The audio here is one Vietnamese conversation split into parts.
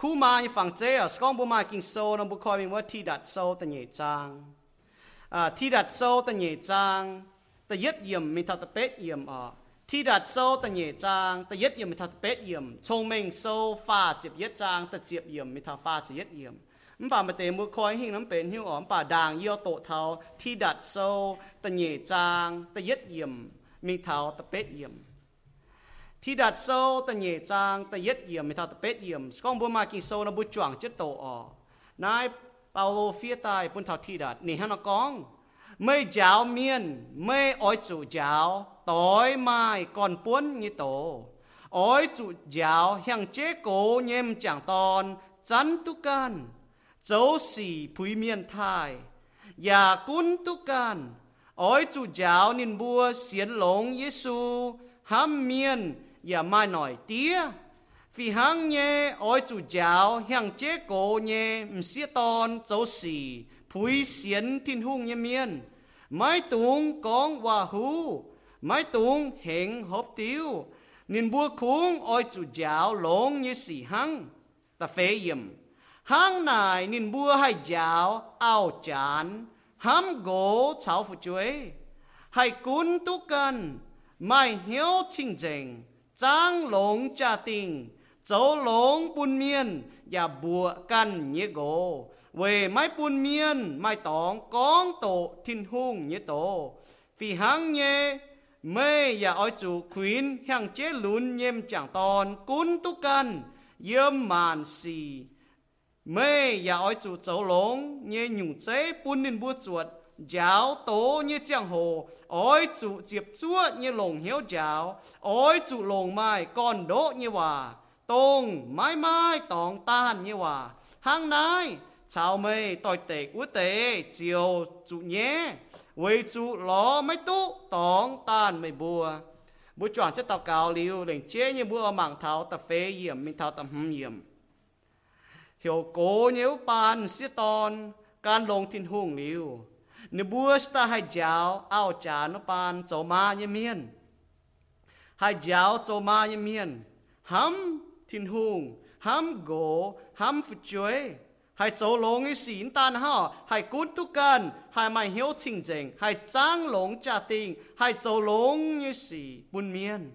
khu ma như phẳng chế ở con bố mai kinh sâu nó bố coi mình ว่าที่ดัดโซ่ตะเยจางที่ดัดโซ่ตะเยจางแตะยึดเยี่ยมมีทัตเป็ดเยี่ยมอะที่ดัดโซ่ตะเยจางแตะยึดเยี่ยมมีทัตเป็ดเยี่ยมชงเมงโซ่ฟ้าเจ็บยึดจางแตะเจ็บเยี่ยมมีทัฟ้าจะยึดเยี่ยมมป่ามาเตมุคอยหิ้งน้ำเป็นหิ้วอ๋อมป่าด่างเยี่ยวโตเทาที่ดัดโซ่ตะเยจางแตะยึดเยี่ยมมีเทาตะเป็ดเยี่ยม ที่ดัดโซ่ตะเหยจางตะเย็ดเยี่ยมไม่ทาตะเป็ดเยี่ยมสกองบัวมากินโซ่นะบุจวงเจ็ดโตออนายเปาโลเฟียตายปุ่นเท่าที่ดัดนี่ฮะนกองไม่เจ้าเมียนไม่อ้อยจู่เจ้าต้อยไม้ก่อนป้วนยี่โตอ้อยจู่เจ้าแห่งเจ๊โกเยี่ยมจางตอนจันตุกันเจ้าสี่ผุยเมียนไทยอย่ากุนตุกันอ้อยจู่เจ้านินบัวเสียนหลงเยซูห้ำเมียน อย่ามาหน่อยเตี้ยฝีหังเย่อ้อยจู่เจ้าแห่งเจ๊โกเย่มเสียตอน và mai nói tía. Vì hăng nhé ôi chủ giáo hàng chế cổ nhé m xia ton dấu xì phui xiến thiên hung nhé miên. Mái tung con hòa hú, mái tung hẹn hộp tiêu nên bua khung ôi chủ giáo lông như xì hăng ta phê yếm hăng này nên bua hai giáo, ao chán. Hám gỗ cháo phụ chuối hai cún tu cần mai hiếu chinh dành tráng lộn cha tình cháu lộn buôn miên và bùa căn như gỗ. Về mai buôn miên, mai tỏng con tổ thiên hung như tổ. Vì hăng nhé mê và oi chủ khuyến hàng chế lún nhem chẳng tòn cún tu căn yếm màn xì. Mê và oi chủ cháu lộn nhé nhung chế buôn nên bua chuột giáo tố như chẳng hồ, ôi chủ diệp chúa như lồng hiếu giáo, ôi chủ lồng mai còn đỗ như hòa. Tông mãi mãi tòng tan như hòa. Hàng nai, chào mây tỏi tệ quốc tế, chiều chủ nhé. Với chủ ló mấy tú, tòng tan mây bùa. Bố chọn chất tàu cao liu đỉnh chế như bùa mảng tháo tập phê hiểm mình tháo tập hâm hiểm. Hiểu cố nếu bàn xế tòn can lồng thiên hùng liu nếu búa ta hay giáo ao trà nó pan cho ma như miên hay giáo cho ma như miên hùng hắm gỗ hắm phụ chuối hay cho lông cái xin tan ha hay cút tu cần hay hiếu chính chính hay trang lông cha tình hay cho lông như xì bun miên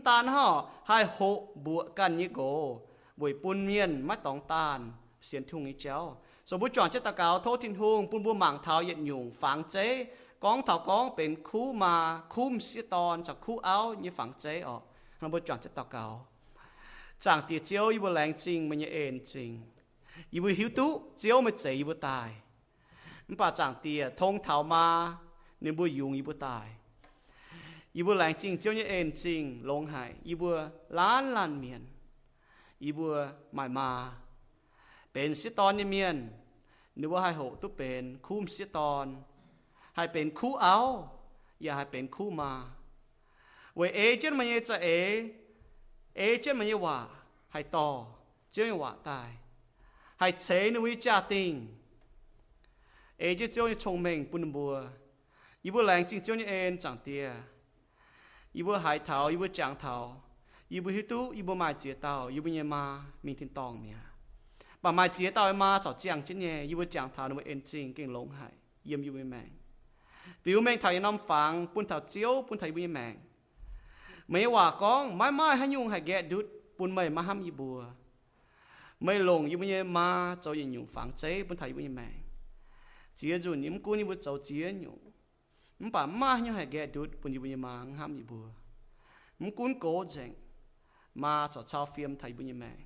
tan ha hay hộ bụa cần như gỗ buổi bun miên mắt tòng tan xiên thung ý chéo ห่อให้กุนตุกันให้ไม่เหี่ยวชิงเจงให้จ้างหลงจ่าติงให้โจลงอีสีบุญเมียนตานห่อให้หบวกันยี่โกบุยปุนเมียนไม่ต้องตานเสียนทุ่งอีเจ้าสมมติจอนเจตกาโทษทินหงปุ่นบุหมังเท้าเย็ดหยุ่งฝังเจกองเท้ากองเป็นคู่มาคุ้มเสียตอนจากคู่เอายี่ฝังเจออกสมมติจอนเจตเกาจางตีเจียวยี่บุแรงจริงมันยี่เอ็นจริงยี่บุหิวตุเจียวไม่เจยี่บุตายมันป่าจางตีทงเท้ามาเนี่ยบุยุงยี่บุตายยี่บุแรงจริงเจียวยี่ยเอ็นจริงลงหายยี่บุล้านล้านเมียนยี่บุหมายมา เป็นสิตอนนี่เมียนนึกว่าให้โหตุเป็นคู่สิตอนให้เป็นคู่เอา อย่าให้เป็นคู่มาเวเอเจนมันจะเอเอเจนมันว่าให้ต่อเจ้าว่าตายให้เชนวิจาติงเอเจเจ้าชงเมงปุ่นบัวอีบัวแรงจริงเจ้านี่เอ็นจังเตียอีบัวหายเทาอีบัวจางเทาอีบัวฮิตุอีบัวมาเจียเตาอีบัวเยมามีทินตองเมีย và mai chế tao mà chảo chàng chứ nhé yêu chàng thảo nó em chính kinh lông hải yếm yêu mèn biểu mẹ thảo yên năm phẳng bún thảo chiếu bún thảo yêu mèn mấy hòa con mãi mãi hay nhung hay ghé đút bún mày mà ham y bùa mấy lồng yêu mèn mà cháu yên nhung phẳng chế bún thảo yêu mèn chia dù nhím cú như bút cháu chia nhung mình bà ma như hay ghé đút bún yêu mà ham y bùa mình cún cố dành mà cháu cháu phim thầy bún yêu mèn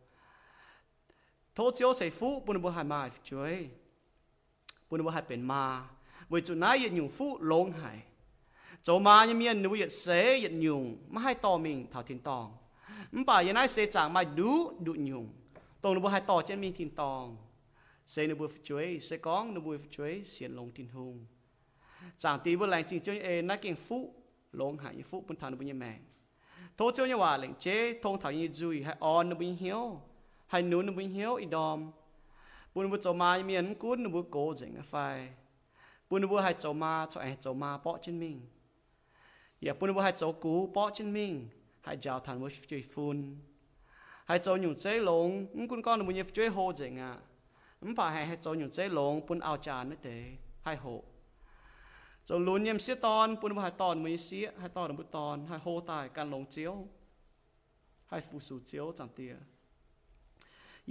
thô chiếu sẽ phú, bùn bùa hai mai chuối bùn bùa hai bền ma với chỗ nãy yết nhung phú lông hải chỗ ma như miền nuôi yết xế yết nhung, mà hai to mình thảo thiên tòng. Mà bà yết nãy xế chẳng mai đủ đủ nhung. Tông bùa hai to trên mình thiên tòng. Sẽ nó bùa chuối sẽ con nó bùa chuối xiên lông tin hùng. Chẳng tí bùn lành chính chơi ê nãy kinh phú lông hải phú, bùn thằng bùn như mẹ. Thô chiếu như hòa lệnh chế thông thảo như dùi hay on nó bùn hiếu hay nú nú bún hiếu ít đom. Bún bún cho ma miền cút nú bún cố dễ ngã phai. Bún bún hai cho ma cho ai cho ma bỏ trên mình. Ya bún bún hai cho cú bỏ trên mình hai giáo thằng bún chơi phun. Hai cho nhung chế lồng cũng con nú bún chơi hồ dễ ngã không phải hai hay cho nhung chế lồng bún ao tràn nữa thế hai hộ cho luôn nhem xiết tòn bún bún hai tòn mới xiết, hai tòn bún tòn hai hô tài can lồng chiếu. Hai phụ sủ chiếu chẳng tiếc.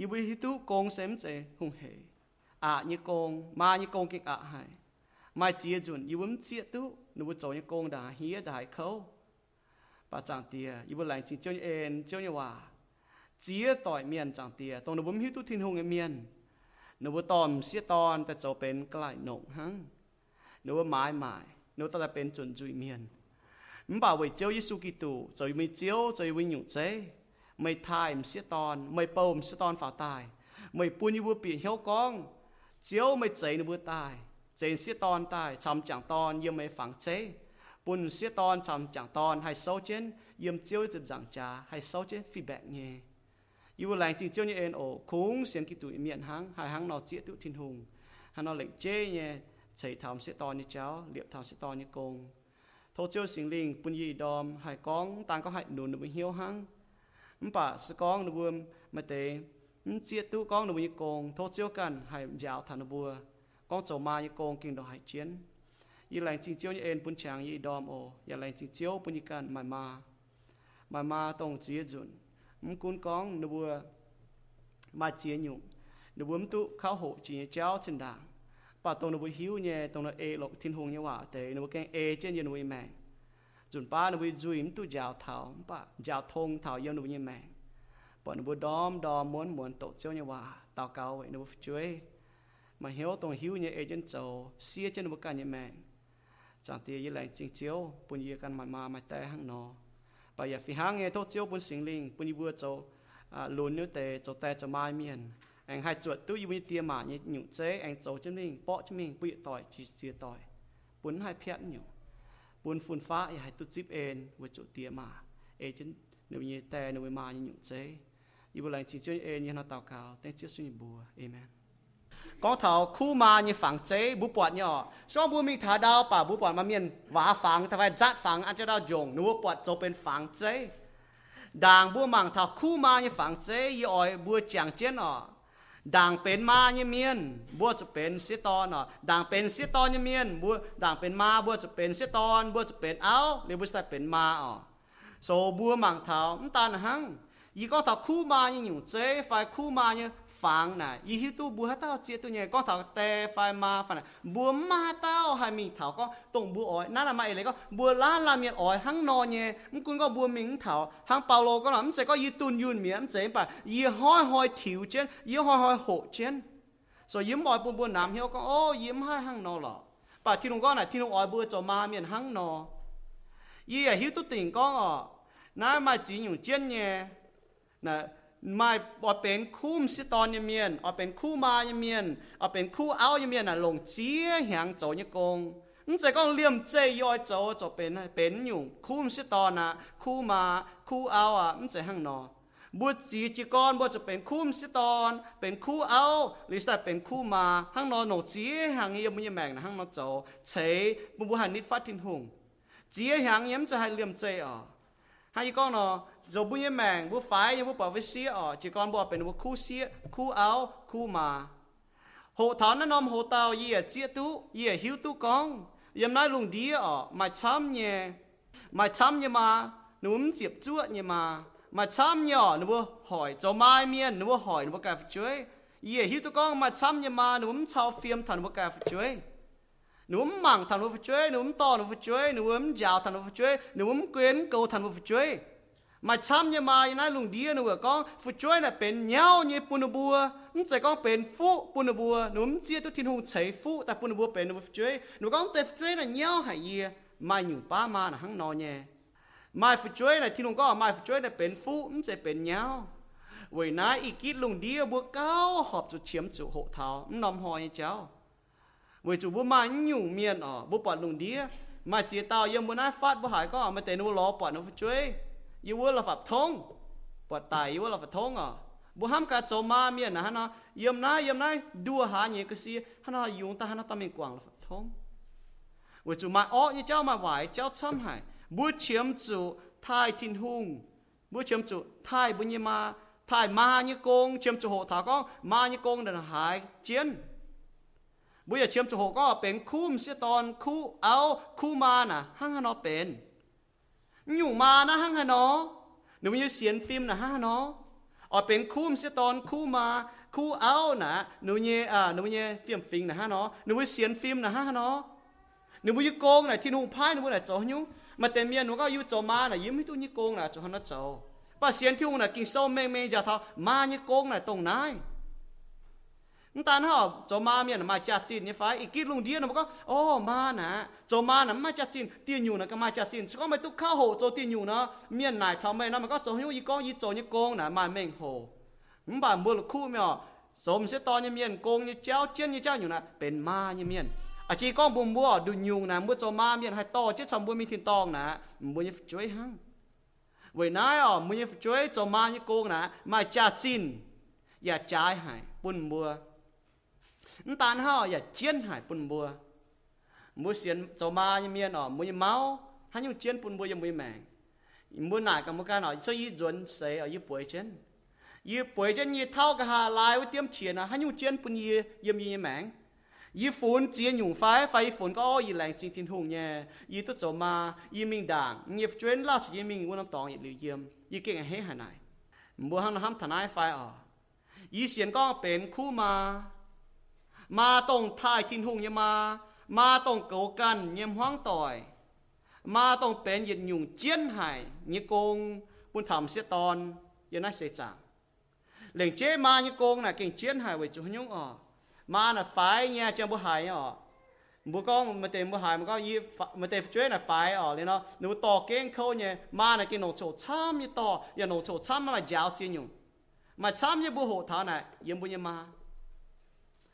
มือเสียให้ตอนบุตอนให้โหตายการลงเจียวให้ฟูสูเจียวจังเตียยีวิฮิตุกงเสมเจหงเหอะยี่กงมายี่กงกิกอะให้ไม่เจียจุนยีวิมเจียตุนูบุโจยี่กงด่าเฮียด่าเขาปาจังเตียยีบุหลังจีเจียวเอ็นเจียวยี่ว่าเจียต่อยเมียนจังเตียตรงนูบุมฮิตุทินหงเมียน nếu bữa tòm xía tòn ta cho bên cái lại nộng hăng nếu bữa mãi mãi nếu ta Mày thay chuẩn dụi thai tòn mày bầu mình xía tòn phá tài. Mày buôn như bữa bị hiếu con chiếu mày chế nó bữa tài. Chế xía tòn tài chăm chẳng tòn yếm mày phẳng chế. Buôn xía tòn chăm chẳng tòn hay sâu trên yếm chiếu chụp giảng trà hay sâu trên feedback nhé. Yêu lành chỉ chiếu như en ổ cúng xiên cái tuổi miệng hang hai hang nó chia tự thiên hùng. Hắn nó lệnh chế nhé chạy thảm sẽ to như cháu liệp thảm sẽ to như công thô chiếu sinh linh bún yi đom hay con tàn có hại nụ nụ hiếu hăng bà sự con nó buông mà tế 唔 chia tu con nó như công thô chiếu cần hai giáo thằng nó bùa con chầu ma như công kinh đồ hải chiến yêu lành chỉ chiếu như en bún chàng yi đom ổ yêu lành chỉ chiếu bún như cần mà ma. Mà ma tông chia dùn mắm cún con nó bùa mà chia nhung nó bùa tu khao hộ chỉ cháu chân đảng bà tông nó bùa hiếu nhẹ tông nó ê e lộc thiên hùng như quả thế nó bùa keng ê trên như nó bùi mẹ dùn ba nó bùa duy tu giáo thảo bà giáo thông thảo yêu nó bùa như mẹ. Bà nó bùa đom đom muốn muốn tổ chiếu như quả tao cao vậy nó bùa chuối mà hiếu tông hiếu nhẹ ê trên châu xia trên nó bùa cả như mẹ. Chẳng tiếc như lại chính chiếu bùn như căn mà mà mà tay hăng nó. Bà giờ phi hàng nghe thốt chiếu bún sinh linh bún đi bữa cho luôn nếu tệ cho tệ cho mai miền anh hai chuột tu yêu tiêm mà như nhủ chế, anh cho cho mình bỏ cho mình bị tỏi, chỉ chia tỏi. Bún hai phiền nhủ buôn phun phá hai tu chip en với chỗ tiêm mà. Ê chân nếu như tệ nếu mà như nhủ chế. Yêu lại chỉ chơi en như nó tàu cao tên chiếc suy bùa. Amen. Có thảo khu mà như phẳng chế bút bọt nhỏ. Sau bút mình thả đau bà bút bọt mà miền vá phẳng thà phải dắt phẳng, ăn cho đau dùng nếu bút bọt cho bên phẳng chế. Đàng bút mảng thảo khu mà như phẳng chế y ỏi bút chẳng chiến ด่างเป็นมาเนี่ยเมียนบัวจะเป็นเสียตอนเนาะด่างเป็นเสียตอนเนี่ยเมียนบัวด่างเป็นมาบัวจะเป็นเสียตอนบัวจะเป็นเอาเรือกบัวจะเป็นมาอ๋อโซบัวหมังเท้ามันตานหังอีก็ถ้าคู่มาเนี่ยอยู่เจ๊ไฟคู่มาเนี่ย phang này ý hiu tu bùa tao chia tu nhẹ có thảo tè phai ma phai này bùa ma tao hay mi thảo có tông bùa ỏi nãy là mày lấy có bùa lá là miệng ỏi hăng nò nhẹ mình cũng có bùa mình thảo. Hăng bao lô có làm sẽ có ý tuân yun miệng sẽ bà. Ý hoi hoi thiếu trên ý hoi hoi hộ trên rồi yếm ỏi bùa bùa nam hiếu có, ô, yếm hai hăng nò lọ. Bà thiên ông con này thiên ông ỏi bùa cho ma miệng hăng nò ý à hiu tu tình con à nãy mà chỉ nhung trên nhẹ nè ไม่ว่าเป็นคู่มสิตอนยเมียนว่าเป็นคู่มายเมียนว่าเป็นคู่เอายเมียนน่ะลงเจียหางโจยกงนี่จะก็เลี่ยมเจยอยโจจะเป็นเป็นอยู่คู่มสิตอนน่ะคู่มาคู่เอาอะมันจะหังนอบุจีจีกอนบุจะเป็นคู่มสิตอน เป็นคู่เอาหรือจะเป็นคู่มาหังนอหนเจียหางยมยแมงนะหังนอโจเฉยบุบุหันนิดฟัดทินหงเจียหางยมจะให้เลี่ยมเจอะ hai con nó, dầu bún yên mèn bún phái yên bún bảo với xía ở, chỉ con bỏ bên bún khu xía, khu áo, khu mà. Hộ thảo nó nom hộ tàu gì à chia tú gì à hiếu tú con. Yếm nói lùng đĩa ở, mà chăm nhè, mà chăm nhè mà núm diệp chuột nhè mà. Mà chăm nhỏ nó bố hỏi cho mai miên nó bố hỏi nó bố cà phê chuối. Gì à hiếu tú con, mà chăm nhè mà núm chào phim thằng bố cà phê chuối núm mảng thằng phục bữa chuối núm to phục bữa chuối núm giàu thằng phục bữa chuối núm quyến cầu thằng phục bữa chuối mà chăm như mà nãy lùng đi nữa con phụ chuối là bên nhau như bùn bùa. Nó sẽ con bên phụ bùn bùa, núm không chia tôi thiên hùng chế phụ tại bùn bùa bên nó phụ chuối nó con tên phụ chuối là nhau hay gì? Mà nhủ ba mà là hăng nọ nhé. Mà phụ chuối là thiên hùng có mà phụ chuối là bên phụ nó sẽ bên nhau. Vậy nãy ý kít lùng đi bùa cao họp cho chiếm chủ hộ thảo nằm hỏi cháu vậy chủ bố mà nhung miền ở, bố bỏ lùng đĩa. Mà chỉ tao yêu muốn ai phát, bố hải có, mà tên nó lo bỏ nó phải chơi yêu bữa là pháp thông. Bỏ tài yêu là pháp thông à bố ham cả chỗ mà miền nè nó yếm nai yếm nai, đua hà nhỉ cái gì nó dùng ta nó ta mình quảng là pháp thông. Vậy chủ mà ó như cháu mà vải cháu chăm hải bố chiếm chủ thai thiên hùng bố chiếm chủ thai bố như mà thai ma như công chiếm chủ hộ thảo con ma như công là hải chiến. Bây giờ chiếm chủ hộ có เป็นคู่มเสียตอนคู่เอาคู่มาน่ะหั่งฮะเนาะเป็นอยู่มานะหั่งฮะเนาะหนูมีเสียนฟิล์มนะหั่งฮะเนาะอ๋อเป็นคู่มเสียตอนคู่มาคู่เอานะหนูมีอ่าหนูมีเย่ฟิล์มฟิงนะฮะเนาะหนูมีเสียนฟิล์มนะหั่งฮะเนาะหนูมีโกงน่ะที่หนูพายหนูมีน่ะจ่อยุมาเต็มเมียหนูก็อยู่จ่อมาน่ะยิ้มให้ตัวนี้โกงน่ะจ่อหันน่ะจ่อป้าเสียนที่หนูน่ะกินโซ่แม่งแม่งจะเท่ามานี่โกงน่ะตรงไหน ta nó cho ma miền mà chặt chín như phải ít lùng điên nó có ô ma nè cho ma nè mà chặt chín tiền nhiều nè cái mà chặt chín có mấy tu khao hồ cho tiền nhiều nó miền này thằng mày nó mà có cho nhiều gì có gì cho như con nè mà mình hồ không bà mua được khu mèo sớm sẽ to như miền con như chéo chiên như chéo nhiều nè bên ma như miền à chỉ con bùn mua đủ nhiều nè mua cho ma miền hay to chứ xong mua mi thiên tong nè mua như chuối hăng vậy nãy à mua như chuối cho ma như con nè mà chặt chín ya trái hay bùn mua tàn hao ya chiến hải bùn bùa mua xiên cho ma như miên ở mua máu hắn như chiến bùn bùa như mua mèn mua nải cả mua cái nói cho y chuẩn sẽ ở y bùi chân y bùi chân y thao cả hà lại với tiêm chiến à hắn như chiến bùn y y y mèn y phun chiến nhung phái phái phun có y lạnh chính thiên hùng nhé y tốt cho ma y minh đảng y chuyên lao chỉ y minh muốn tòng y lưu yếm y kinh hết hà này mua hắn ham thần ai phái ở y xiên cóเป็นคู่มามาตรงทายทินหุงยมา มาตรงเกากันเยี่ยมห้องต่อย มาตรงเป็นยินยุงเจียนหายยี่กงปุ่นทำเสียตอนยันน่าเสียจางเหล่งเจมายี่กงน่ะเก่งเจียนหายไว้จุหยุงอ๋อมาน่ะฝ่ายเนี่ยจังบุหายอ๋อบุก็มาเต็มบุหายมันก็ยี่มาเต็มช่วยน่ะฝ่ายอ๋อเลยเนาะหนูต่อเก่งเขาเนี่ยมาน่ะกินหนงโฉช้ำยี่ต่ออย่าหนงโฉช้ำมายาวเจียนยุงมาช้ำยี่บุหัวเท้าน่ะยังบุญยังมา so chiên nhà mai cô nọ bà yếm ý kít lùng đĩa bút bọt nha mà chăm nha cứ lùng đĩa nào mà chăm nha tổng hai bang chủ ma ờ tổng hai bang chủ ma hai đua bu nhà ma hai mình xiên tòng cái cháu đua mình xiên tòn đua áo đua ma hai lệ cô thiên hùng giấy nó bua họp chủ châu như công bên ma như công tổng to nó bua chuối chế gia tình như công nó bua phiết to thiên hùng hiểu nó bua châu như công như nó như mèng ý chàng thao à you know bua bua mấy quê tập bông na mà chiến nhung ชินดางนะโจโกงี้จะโหยจุ้งโจจ่องน้ำเดย์จ่องน้ำดาวห้อยห้อยปวดอีจานมาช้ำเย่บุฟช่วยอ๋อบุ้มตุปอดบุต้มเมีย mà tổng thai tin hùng nhưng mà mà tổng cầu cần nhưng hoang tỏi mà tổng bền dịch nhung chiến hải như công buôn thầm sẽ tòn như nó sẽ chẳng lệnh chế mà như công là kinh chiến hải với chú nhung ở là phải nha chẳng bố hải ở bố con mà tìm bố hải mà con y mà tìm chế là phải nên nó nếu to kiến khâu nha mà là kinh nổ chỗ chăm như to. Giờ nổ chỗ chăm mà giáo chiến nhung. Mà chăm như bố hộ thảo này yên bố như mà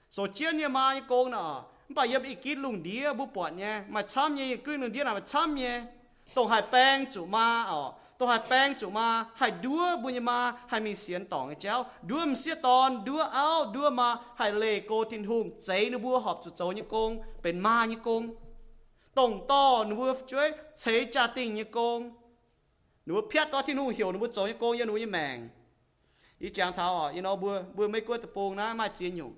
so chiến nhà mai công nọ bà yếm ý kiến lùng đĩa bút bọt nha mà chăm nhé cứ lùng đĩa nào mà chăm nhé tổ hải bang chủ ma ở tổ hải bang chủ ma hải đua bùn nhà ma hải mình xiên tỏng cái chéo. Đua mình xiết tòn đua áo đua mà hải lệ cô thiên hùng cháy nó bua họp chủ cháu như công, bên ma như công, tổng to nó bua chuối cháy cha tình như công, nó bua piết to thiên hùng hiểu nó bua cháu như công, như nó như mèng ý chàng thao ở ý nó bua bua mấy cua tập bông nó mà chiến nhung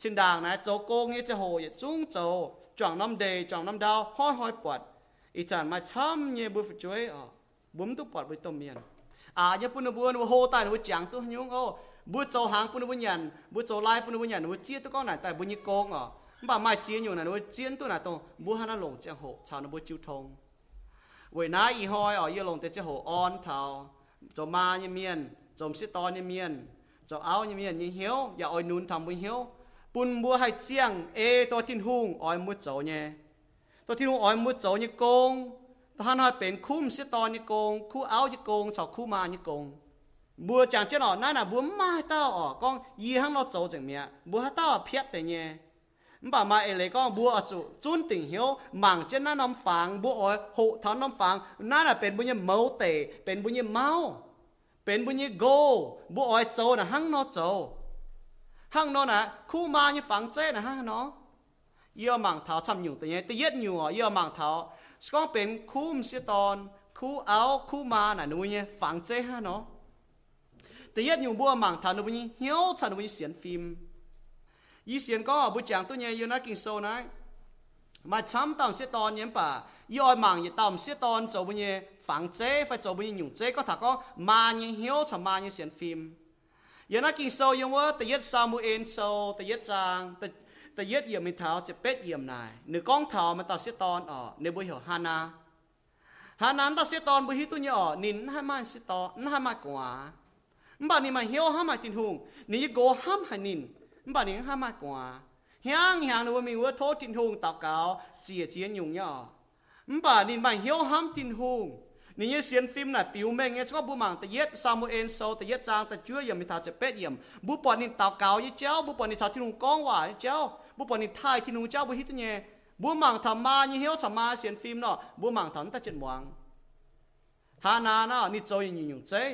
xin đàng này, cháu cô nghe cháu hồ vậy, chúng cháu chọn năm đề chọn năm đau hoi hoi bọt ít chẳng mà chăm nhé bữa phải chơi à ờ, bấm tu bọt với tôm miền. À nhớ bữa nào bữa nào hồ tài nào chẳng tu nhung ô bữa cháu hàng bữa nào bữa nhận bữa cháu lai bữa nào bữa nhận bữa chia tu con này tại bữa nhị con à bà mai chia nhiều này, bữa chiến tu này tông bữa hà nó lồng cháu hồ, chào nó bữa chiêu thông. Vậy nãy y hoi ở yêu lồng tới cháu hồ on thảo. Cháu ma như miền, cháu sĩ to như miền, cháu áo như miền như hiếu và ôi nún thầm với hiếu bun mua hai chiang e to tin hung, oi mu chau nhe to tin hung, oi mu chau nhe kong to han hai pen khum se to ni kong khu áo ni kong chau khu ma ni kong bua chàng chết nọ, nãy là bua ma tao ở, con yi hang nó chau chẳng mẹ. Bua tao phiết tệ nhe bà mà ấy lấy con bua ở chỗ chun hiếu mảng trên nó nằm phẳng bua ở hộ thắng nằm phẳng nãy là pen bua như máu tệ pen bua như máu pen bua như go bua ở chỗ là hang nó chau hăng nó nè khu ma như phẳng chế nè ha nó yêu mảng thảo chăm nhiều tự nhiên tự yết à, yêu mảng thảo. Có bên khu sét tòn khu áo khu ma nè nuôi nhé phẳng chế ha nó. Tự yết nhiều bua mảng thảo nuôi nhé hiếu chả nuôi xiên phim. Y xiên có bữa chẳng tôi nhé yêu nó kinh sâu này mà chăm tao sĩ tòn nhé bà? Yêu mảng gì tao sét tòn cho bữa nhé phẳng chế phải cho bữa nhé nhiều chế. Có thà có ma nhé hiếu chăn ma nhé xiên phim giờ nó kinh sâu yếm quá tự yết sao mu in sâu tự yết trang tự tự yết yếm mình thảo chỉ bết yếm này nếu con thảo mà tao sẽ tòn ở nếu bữa hiểu hana. Hana tao sẽ tòn bữa hiểu tôi nhớ nín hai mai sẽ tòn hai mai quá bà nín mà hiểu hai mai tin hùng nín go ham hai nín bà nín hai mai quá hiang hiang nữa mình vừa thốt tin hùng tao cáo chia chia nhung nhở bà nín mà hiểu ham tin hùng นี่เสียตอนให้มากกว่าบ้านนี้มาเหี่ยวให้มาตินหงนี่โกห้ามหน่อยเจียนยุงเนี่ยอ๋อบ้านนี้มาเหี่ยวห้ามตินหงนี่ยังเสียนฟิล์มน่ะปิวแม่งเงี้ยชอบบุมังแต่เย็ดซามูเอลโซแต่เย็ดจางแต่ชั่วยังมีทาจะเป็ดเยี่ยมบุปอนี่ตาวเก่ายี่เจ้าบุปอนี่ชาวที่นุ่งก้องว่ายี่เจ้าบุปอนี่ไทยที่นุ่งเจ้าบุฮิตเนี่ยบุมังทำมายี่เหี้ยวทำมาเสียนฟิล์มเนาะบุมังทำแต่จันหวังฮานาเนาะนี่โจยยิ่งยิ่งเจ้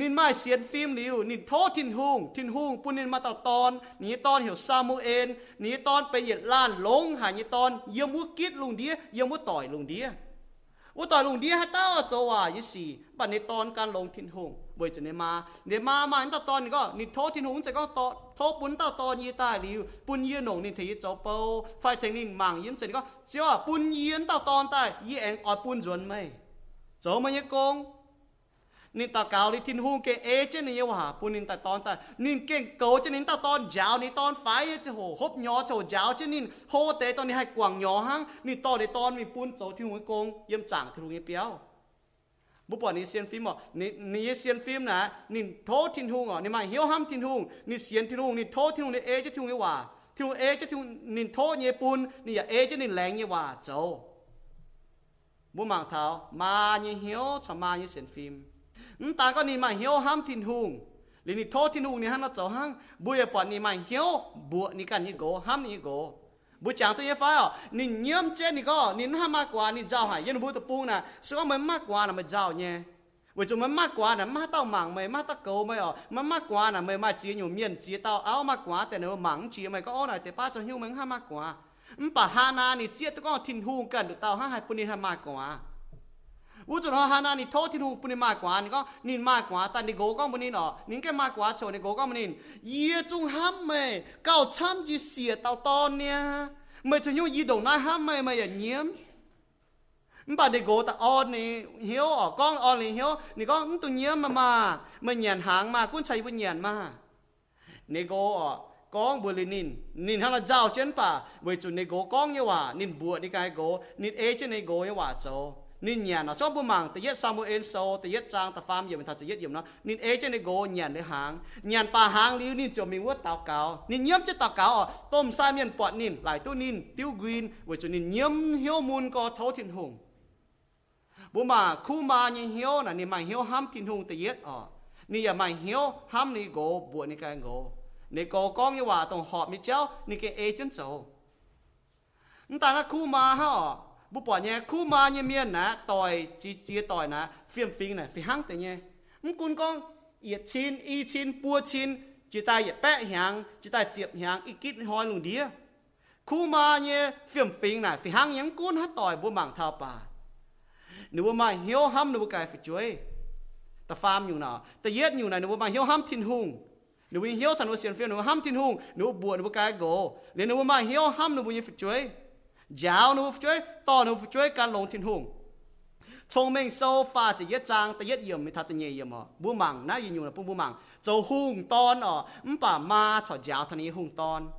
นินไม่เสียนฟิล์มหลิวนินโทษทินหุงทินหุงปุ่นนินมาต่อตอนนี่ตอนเหี่ยวซามูเอลนี่ตอนไปเหยียดล้านลงหานี่ตอนเยี่ยมมุกิดลุงเดียเยี่ยมมุต่อยลุงเดีย ว่าต่อยลุงเดียฮัตเต้าจว่ายี่สี่บัดในตอนการลงทินหงเวยจะเนี่ยมาเนี่ยมามาอันตตอนนี้ก็นิโททินหงจะก็ตอโทษปุ่นตอตอนยีตาลิวปุ่นยีหนงนิทีจเปาไฟเทงนิคมังยิ้มจะนี่ก็เจ้าปุ่นยีนตอตอนตายยี่เองออปุ่นจวนไนินตากาวลิทินหงเกเอเจนี่ว่าปูนินตาตอนตานินเก่งเกาเจนินตาตอนยาวนี่ตอนไฟเจโหฮบยอโจยาวเจนินโฮเตตอนนี้ให้กว่างยอหังนี่ตอนในตอนมีปูนโจที่หัวกงเยี่ยมจ่างที่ลุงเงี้ยปียวบุปผานี่เซียนฟิล์มอ่นี่นี่เซียนฟิล์มนะนิ่โทษทินหุงอะนี่มาเฮียวห้ามทินหุงนี่เซียนทินหุงนี่โทษทินหุงนี่เอเจทินหุงเยว่าทินหุงเอเจทินหุงนี่โทษเยปุนนี่อย่าเอเจนิ่แรงเยว่าโจ้าบุหมังเท้ามาเนี่ยวชะมาเยี่เซียนฟิล์ม นตาก็นี่มาเหี่ยวห้ามทินหุงลินี่โทษทินหุงนี่ฮันนัดเจ้าหังบุยปอนนี่มาเหี่ยวบัวนี่กันนี่โกห้ามนี่โกบุจางตัวเยฟ้าอ๋อนี่เยี่ยมเจนี่ก็นี่ห้ามมากกว่านี่เจ้าหายยันบุตะปูนะซึ่งมันมากกว่านะมันเจ้าเนี่ยว่าจุมันมากกว่านะมาเต้าหมังไม่มาตะเกาไม่อ๋อมันมากกว่านะไม่มาจีอยู่เมียนจีเต้าเอามากกว่าแต่เนื้อหมังจีไม่ก็อ๋อนะแต่ป้าจะหิ้วมันห้ามมากกว่าป่าฮานานี่เจียตัวก็ทินหูกันดูเต้าห้าหายปุ่นนี่ห้ามมากกว่า u chu ha na ni tho thin hung puni ma kwa ni có nín ma kwa ta ni con ko muni no nín cái ma kwa cho ni con ko muni ye chung ham me kao cham chỉ sia tao to nè, mày cho nhau yi dong na ham mày me ya niem bà đi gỗ ta on nè hiếu ở con on nè hiếu. Nè có tụi nhớ mà mà. Mày nhàn hàng mà cuốn chạy buôn nhàn mà. Nè gỗ ở con buồn lên nín nín hàng là giàu trên bà. Với chủ nè con như hòa nín buồn đi cái gỗ nín ế trên nè gỗ như hòa à, châu nên nhà nó cho bu mang tự yết Samuel so tự yết trang tự farm yếm thật tự yết yếm nó nên ấy cho nên go nhà để hàng nhà pa hàng liu nên cho mình vớt tàu cáo. Nên nhiễm cho tàu cáo tôm sai miền bọt nên lại tu nên tiêu green với cho nên nhiễm hiếu môn có thấu thiên hùng. Bu mà khu mà như hiếu là nên mà hiếu ham thiên hùng tự yết ờ nên giờ mà hiếu ham nên go buộc nên cái go nên go con như hòa tổng họp như cháu nên cái ấy chân sâu ta nó khu mà ha bố bỏ nhé, khu mà nhé miền nè, tòi, chi chi tòi nè phiền phiền nè phi hăng tệ nhé. Mùng cún con, yết chín, y chín bùa chín chỉ ta yết bé hàng chỉ ta chiệp hàng ít kít hoi lùng đĩa. Khu mà nhé phiền phiền nè phi hăng nhắn cún hết tòi bu mảng thao bà. Nếu mà hiếu ham nếu cái phải chuối. Ta farm nhiều nào, ta yết nhiều này, nếu mà hiếu ham thiên hùng. Nếu hiếu chẳng có xiên phiền nếu ham thiên hùng, nếu buồn, nếu cái gỗ. Nếu mà hiếu ham nếu như phải chuối giáo nó chuối, to nó chuối, cả lồng thiên hùng. Chong mình sâu pha chỉ nhất trang ta nhất yểm mình thật nhẹ yểm hả? Bu mảng na yin yun là bu bu mảng. Châu hùng ton ở ừm bà ma cho giáo thân hùng ton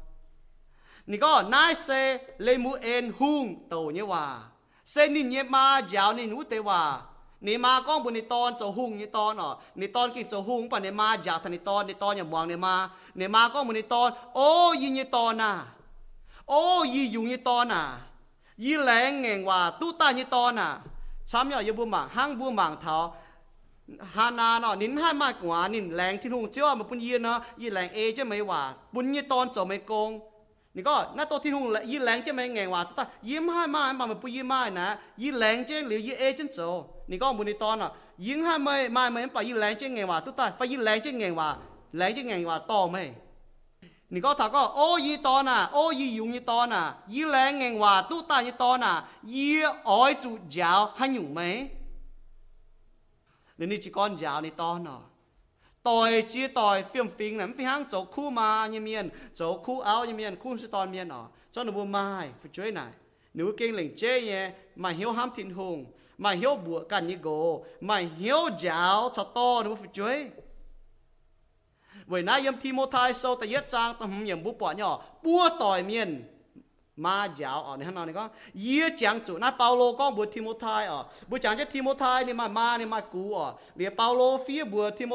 nị có nai xe lê mu en hùng tàu như hòa. Xe nín nhé ma giáo nín ú tế hòa. Nị ma con bu nị ton châu hùng như ton ở nị ton kinh châu hùng bà nị ma giáo thân nị ton nị ton nhà mong nị ma. Nị ma con bu nị ton ô yin như ton à? โอ้ยอยู่ยี่ตอนน่ะยี่แลงเงงว่าตู้ตายี่ตอนน่ะช้ำยอยี่บัวหมางห้างบัวหมางเท้าฮานาเนาะนินให้มากกว่านินแรงที่หุงเจ้ามาปุ่นยีเนาะยี่แรงเอจะไม่ว่าปุ่นยี่ตอนจะไม่โกงนี่ก็หน้าตัวที่หุงยี่แรงจะไม่เงงว่าตู้ตายิ้มให้มากมามาปุ่นยี่ไม่นะยี่แรงเจ้หรือยี่เอจันโจนี่ก็บุนิตอนเนาะยิ้มให้ไม่มาไม่ไปยี่แรงเจ้เงงว่าตู้ตาไฟยี่แรงเจ้เงงว่าแรงเจ้เงงว่าต่อไหม 你讲头讲，我以当呐，我以用以当呐，以两人话都当以当呐，以爱做教还用没？你你只讲教你当呐，代只代 phiền phiền này, phiền hàng chỗ khu mà như miền, chỗ khu áo như miền, khu sẽ toàn miền đó, cho nó buồn mai, phải chơi này, nếu kinh lệnh chế nhé, mà hiếu ham thịnh hùng, mà hiếu bùa cản như gỗ, mà hiếu giáo cho to nó phải chơi vậy na yếm thi mô ta yết trang ta hùng yếm bỏ nhỏ. Búa tỏi miền ma giáo ở này hắn nói có? Yết chẳng chủ na Paulo có bố thi mô thai ở. Bố chẳng chết thi mô thai cú ở. Để Paulo phía bùa thi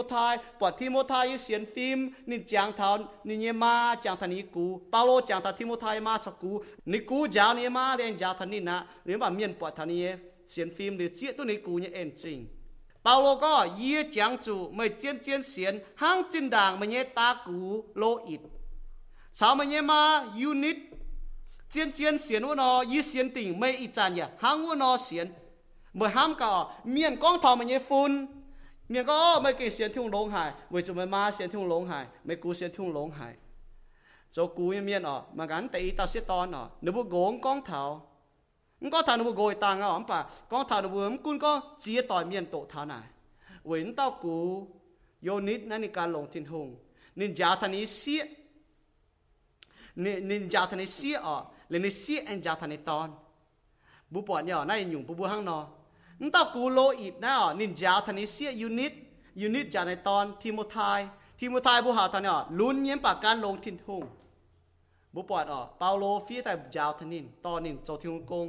bỏ thi mô thai phim nên chẳng thảo nên nhé ma chẳng thằng ní cú. Paulo chẳng thằng thi mô cho cú. Ní cú giáo nhé ma nên giáo thằng ní na nếu mà miền bỏ thằng ní xiên phim để chia tôi ní cú nhé, em trình 保罗ก็ยี่จังจูไม่เจียนเจียนเสียนห้างจินด่างไม่เยตากูโลอิดชาวไม่เยมายูนิตเจียนเจียนเสียนวนอยี่เสียนติ่งไม่อีจานยาห้างวนอเสียนเมื่อห้ามก่อเมียนก้องทองไม่เยฟุนเมียนก็ไม่กี่เสียนทุ่งหลงหายเวจุไม่มาเสียนทุ่งหลงหายไม่กูเสียนทุ่งหลงหายโจกูเมียนอ๋อมากันแต่อีตาเสียตอนอ๋อนึกว่าโกงก้องเท้า ก็ทานบุโกยต่างอะปะก็ทานบุมกุนก็เจียต่อยเมียนโตทานาเว้นเต้ากูโยนิดนั่นในการลงทินหงนินจาทานิเสียนินินจาทานิเสียอะเลนิเสียเอ็นจาทานิตอนบุปผเนี่ยนั่นอยู่บุบุห้างนอนเต้ากูโลอีดนะอะนินจาทานิเสียยูนิดยูนิดจาในตอนทีโมทายทีโมทายบุหาทานอะลุ้นเยี่ยมปากการลงทินหงบุปผอะเปาโลฟีแต่จาวทานินตอนนินโจทิงกง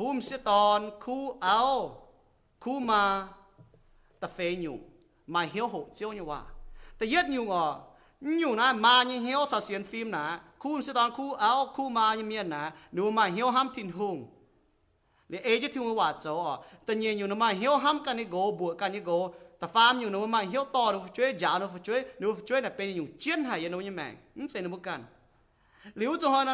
mà unit cú cú sẽ nhung tòn, khu áo, khu mà ta phê nhung mà hiểu hộ chiếu như vậy ta yết nhung à nhung này mà như hiểu ta xem phim na khu sẽ tòn, khu áo, khu mà như miền na nếu mà hiểu ham tin hùng. Để ấy chứ thiên hoa châu ta nhiên nhung mà hiểu ham cái này go bùa cái này go ta phàm nhung mà hiểu to nó chơi giả nó chơi nếu chơi là bên nhung chiến hay nó như mày. Không sẽ nó một cần nếu cho họ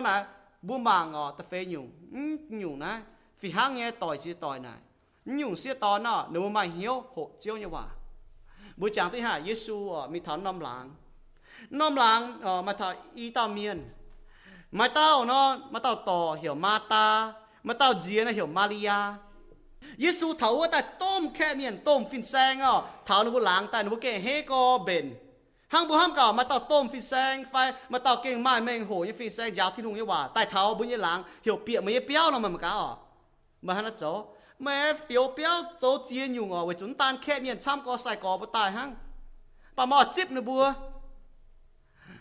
nó là bu màng à ta phê nhung nhung na vì hang nghe tỏi chỉ tỏi này nhung xia tỏi nó nếu mà hiểu hộ chiếu như vậy buổi sáng thứ hai Giêsu ở mi thảo năm làng năm làng ở mà thảo y tao miền mà tao nó mà tao tỏ hiểu ma ta mà tao dìa nó hiểu Maria Giêsu thấu ở tại tôm khe miền tôm phin sang à thảo nó bu làng tại nó bu kê hê co bền hang bu ham cả mà tao tôm phin sang phải mà tao kê mai mèn hồ như phin sang giáo thiên hùng như vậy tại thảo bu như làng hiểu bịa mấy béo nó mà mà cả à mà hắn chỗ mà phiếu béo chỗ chia nhung ở với chúng ta khe miền tham có sai có bất tài hăng bà mò chip nữa bùa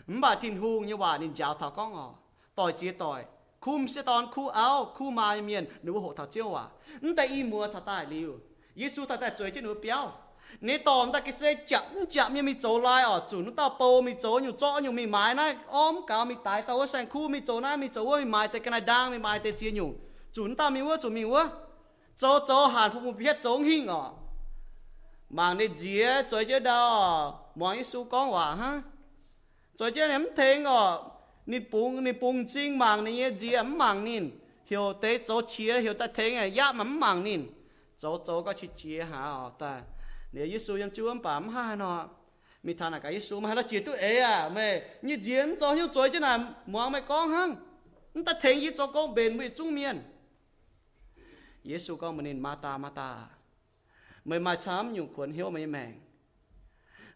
bà tin hùng như bà nên giáo thảo con ngò, tỏi chia tỏi khum sẽ tòn khu áo khu mai miền nếu hộ thảo chiêu à nhưng tại y mua thảo tài liu Giêsu thảo tài chơi chứ nữa béo nè tòm ta cái xe chậm chậm như mi chỗ lai ở chủ nó tao bầu mi chỗ nhiều chỗ nhiều mi mái này ôm cả mi tái tao ở sang khu mi chỗ này mi chỗ mi mái tại cái này đang mi mái tại chia nhung chúng ta mi vua chúng mi vua cho cho hàn phục một biết chống hình à mà nên dĩa chơi chơi đâu mọi su con hòa ha chơi chơi em thấy ngọ nị bùng nị bùng chính mang nị dĩa mang nín. Hiểu tế cho chia hiểu ta thấy à ya mắm mang nín. Cho cho có chỉ chia hả ta? Nếu Giêsu yang em bám ha, nó. Mi thà là cái Giêsu mà nó chia tu ế à mẹ như diễn cho hiểu chơi chứ nào muốn mày con hăng. Ta thấy như cho con bền với trung miền. Giêsu con mình mata mata. Mới mà chám nhung cuốn hiếu mấy mèng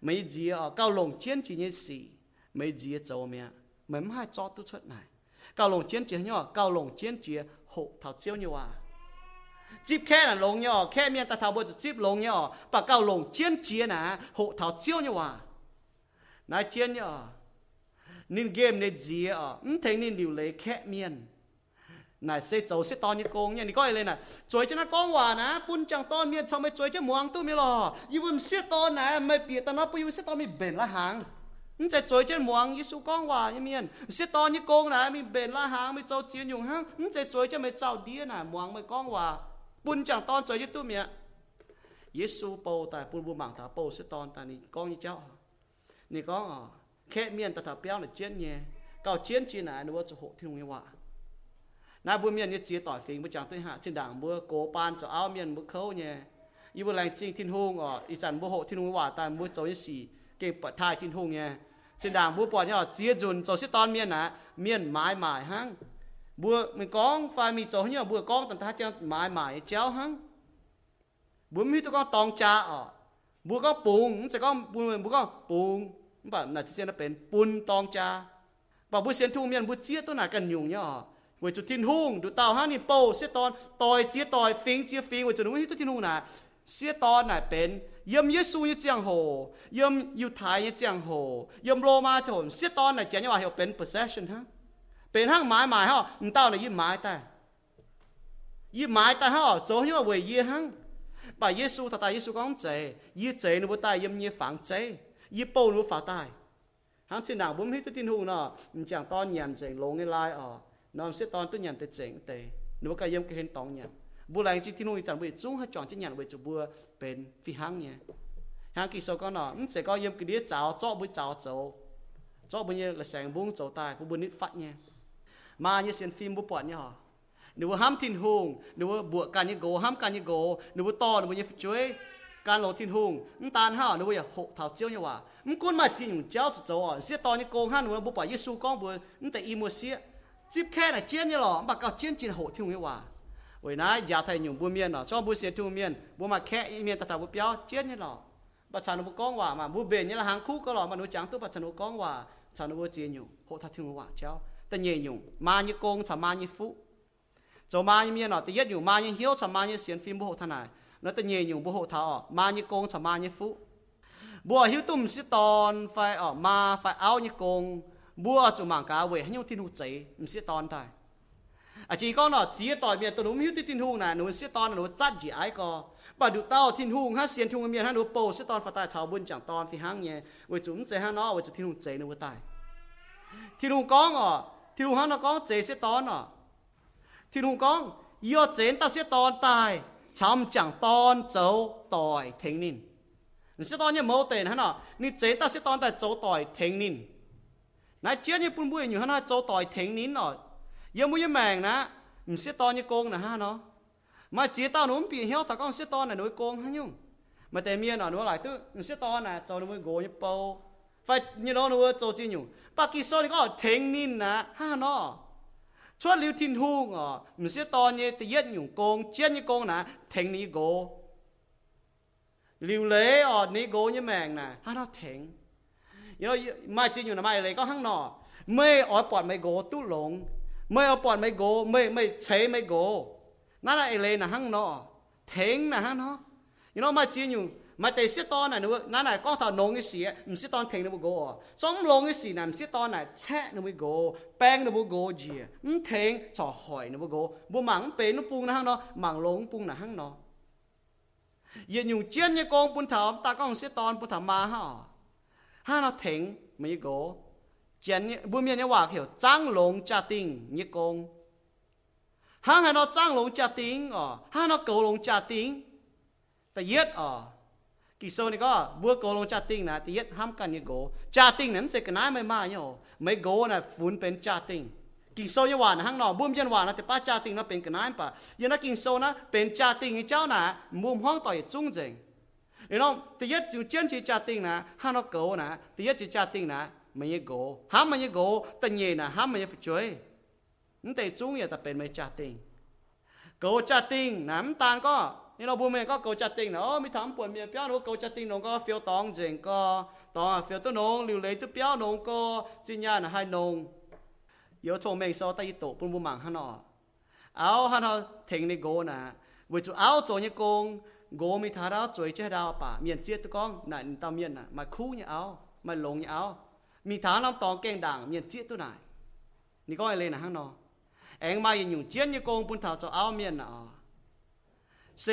mấy gì ở cao lồng chiến chỉ như gì mấy gì châu mẹ. Mấy hai cho tu xuất này. Cao lồng chiến chỉ nhỏ cao lồng chiến chỉ hộ thảo chiếu như à chip khe là lồng nhỏ khe miệng ta thảo bồi chip lồng nhỏ và cao lồng chiến chỉ nè, hộ thảo chiếu như à nãy chiến nhỏ nên game này gì à thấy nên điều lấy khe miệng này sẽ 走 sẽ tòn như công nha, 你 coi lên này, chuối cho nó con hòa nè, bún chẳng to miên xong mới chuối cho muang tu mi lo, yêu em sẽ to nè, mày bị ta nó bây giờ sẽ to mi bền la hàng, nhưng chạy chuối cho muang su con hòa như miền, sẽ to như công nè, mi bền la hàng, mi cháu chiến dùng hăng, nhưng chạy chuối cho mày cháu đĩa nè, muang mày con hòa, bún chẳng to chuối cho tu mi, su bầu tại bún bún mảng thả bầu sẽ to tại này con như cháu, này con à, khẽ miên ta thả béo là chiến nhé, cao chiến chi nè, nó cho hộ thiên nguyên hòa na bu miền như chia tỏi phình bu chẳng tới hạ trên đảng bu cố pan cho áo miền bu khâu nhé y bu lành chinh thiên hung ở y chẳng bu hộ thiên hung hòa tại bu cho y xì cái bật thai thiên hung nhé trên đảng bu bỏ nhau chia dùn cho xích ton miền nè miền mãi mãi hăng bu mình con phải mình cho nhau bu con tận ta cho mãi mãi chéo hăng bu mi tụi con tòng cha ở bu có bùn sẽ có bu bu có bùn bảo là chỉ nóเป็นปุนตองจาบอกบุเสียนทุ่งเมียนบุเจี๊ยตัว ไหนกันยุ่งเนี่ย với chủ thiên hùng đủ tàu ha ni bầu sẽ tòn tòi chia tòi phình chia phình với chủ nó hít thiên hùng nè sẽ tòn này bên yếm Giêsu như giang hồ yếm yêu thái như giang hồ yếm Roma cho sẽ tòn này chỉ như là hiểu bên possession ha bên hang mãi mãi ha mình tao là yếm mãi ta yếm mãi ta ha chỗ như là về yếm hang bà Giêsu thật ta Giêsu con chế yếm chế nó bữa ta yếm như phẳng chế yếm bầu nó phá tai hang trên nào bấm hít thiên hùng nè mình chẳng to nhàn chế lông cái lai ở nó sẽ tòn tôi nhận tới chỉnh tệ nếu cái yếm cái hình tòng nhận bu lại chỉ thiên nuôi chẳng bị chúng hết chọn chỉ nhận bị chủ bùa bên phi hang nhé hang kỳ sau con nó sẽ có yếm cái đĩa cháo, cho bữa cháo cháo cho bữa như là sáng buông cháo tai bu bữa nít phát nhé mà như xem phim bu bọn nhé hả nếu ham thiên hùng, nếu bùa can như gỗ ham can như gỗ. Nếu to, nếu như chuối can lỗ thiên hùng. Ń tan ha nếu giờ hộ thảo chiếu như vậy à. ń cuốn mà chỉ dùng cháu cho cháu à. Sẽ to như công han nếu bu bỏ Giêsu con bùa ń tại im một xía chip khe là chiến như lò mà cao chiến chiến hộ thiên hùng hòa, vậy vậy nãy giờ thầy nhung bu miên nó cho bu xía thu miên. Bu mà khe miên ta thảo bu béo chiến như lò, bà chàng nó bu con hòa mà bu bền như là hàng khu có lò mà nó trắng tu bà chàng nó con hòa chàng nó bu chiến nhung hộ thảo thiên hùng hòa cháu ta nhẹ nhung mà như công chả mà như phụ, cho mà như miên nó ta yết nhung mà như hiếu chả mà như xiên phim bu hộ thằng này. Nó ta nhẹ nhung bu hộ thảo mà như công chả mà như phụ, bùa hiếu tùm sĩ tòn phải ở mà phải áo như công mua cho mạng cá về hay nhau thiên hụt giấy sẽ tòn thôi à chỉ có nó chỉ tỏi miền tôi đúng hiếu tin hùng này, nó sẽ tòn nó chắt gì ai có bà đủ tao thiên hùng ha xiên thùng miền ha nó bầu sẽ tòn phải tại chào buôn chẳng tòn phi hang nhé. Về chúng chơi ha nó về chúng thiên hùng chế nó về tại thiên hùng con à thiên hùng ha nó có, chế sẽ tòn à thiên hùng con yêu chế ta sẽ tòn tại chăm chẳng tòn châu tỏi thính nín. Sẽ tòn như mẫu tiền ha nọ ni chế ta sẽ tòn tại châu tỏi thính nín nãy chia như bún bùi như hả nọ dấu tỏi thính nín nọ yêu mũi mèng nè, mình sẽ tòn như con nè ha nó. Mà chế tao nó bị héo ta con sẽ tòn này đối con hả nhung. Mà tại miên nọ nó lại tức mình sẽ tòn nè dấu nó mới gỗ như bầu. Phải như đó nó dấu chi nhung. Bà kỳ sau này có thính nín nè ha nó. Cho liu thiên hung à mình sẽ to như tự nhiên nhung con chiến như con nè thèn ní gỗ liu lễ ở ní gỗ như mèn nè, ha nó thèn you know mai chỉ nhung là mai lễ có hăng nọ mê ở bọn mấy gỗ tu lồng mê ở bọn mấy gỗ mê mê chế mấy gỗ nó là lễ là hăng nọ thèn là hăng nó you know mai chỉ nhung mà tại sĩ to này nữa, nó này có thằng nông cái gì không sĩ to thành nó bố gỗ trong nông cái gì này không sĩ to này chết nó bố gỗ bang nó bố gỗ gì không thành cho hỏi nó bố gỗ bố mảng bể nó buông nó hăng nó mảng lông buông nó hăng nó giờ nhiều chuyện như con bún thảo ta có sĩ to bún thảo mà ha ha nó thành mấy gỗ chuyện như bố miệng như 話 kiểu trang lông gia đình như con ha hay nó trang lồng gia đình ờ ha nó cầu lồng gia đình ta yết ờ kỳ sau này có bữa cầu lồng cha tinh nè thì yết ham cần như gỗ cha tinh nè sẽ cái nái mấy mà nhau mấy gỗ là phun bên cha tinh kỳ sau như hoàn hang nọ bùm dân hoàn nè thì ba cha tinh nó bên cái nái pa. Giờ nó kỳ sau nó bên cha tinh thì cháu nè bùm hoang tỏi trung dình 你侬第一就坚持家庭呐，喊侬狗呐，第一就家庭呐，没有狗，喊没有狗，第二呐喊没有追，你得中也得变没家庭，狗家庭难当个，你侬不没个狗家庭呐，哦，没谈半面表侬狗家庭侬个 feel 当真个，当啊 feel 都侬流泪都表侬个，今年还侬，有聪明说得一朵不不忙喊侬，然后喊侬听你狗呐。为主要做一工，gỗ mi thả ra chuối chết đào bà miền chia tụi con nãy tao miền nè mà khu như áo mà lồng như áo mi thả lắm tòng keng đảng miền chia tụi này nị coi lên là hang nọ anh mai dùng chiến như con bún thảo cho áo miền nọ c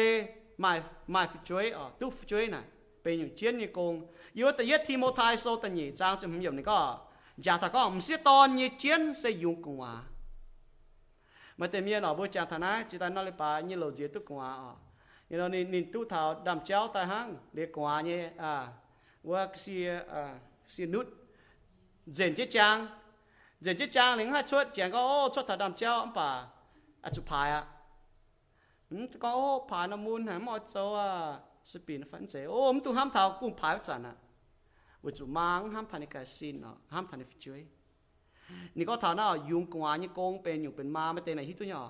mai mai phục chuối ở tu phục chuối này bên dùng chiến như con yếu tới yết thì mô thai sâu tận nhị trang cho mình dùng này có giả thà có ông xe to như chiến xe dùng cùng hòa mà tên miền ở bữa chàng thà nãy chỉ ta nói là bà như lầu dưới tu cùng hòa you know nin nin tu thảo đam cháo tai hang để quả nhé à qua xia à xia nút dền chết trang dền chết trang lính hai chuột chẳng có ô chuột thảo đam cháo ông bà à chụp bài à có ô phá nó muốn hả mọi chỗ à sự biến phản chế ô ông tu ham thảo cũng phá chẳng à vừa chụp mang ham thành cái xin nó ham thành cái chuyện นี่ก็ฐานะยุงกวานี่โกงเป็นอยู่เป็นมาไม่เต็นไหนฮิตุเนาะ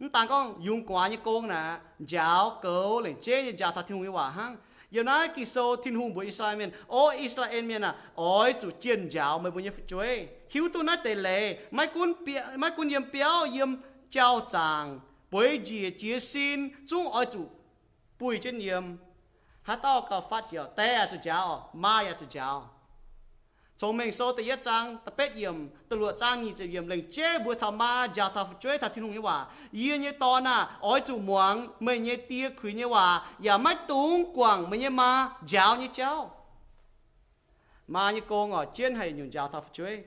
chúng ta con dùng quá như con nè, giáo cầu lên chế như giáo thật thiên hùng hòa hăng. Giờ nói kỳ số thiên hùng bởi Israel men ô Israel men à ôi chủ chiến giáo mới bốn như chuối hiếu tu nói tề lệ, mai cún mai cún yếm béo yếm trao chàng bởi gì chia xin chúng ôi chủ, bùi chân yếm hát tao cả phát giáo tè à chủ giáo mai à chủ giáo. 从明说第一章特别严，第六章二十严，令这部他妈教他追他听懂嘅话，依嘢当啊，爱做忙，咪嘢爹佢嘅话，又乜东广咪嘢嘛，教嘢教，mà như cô ngỏ trên hay nhung giáo ta追，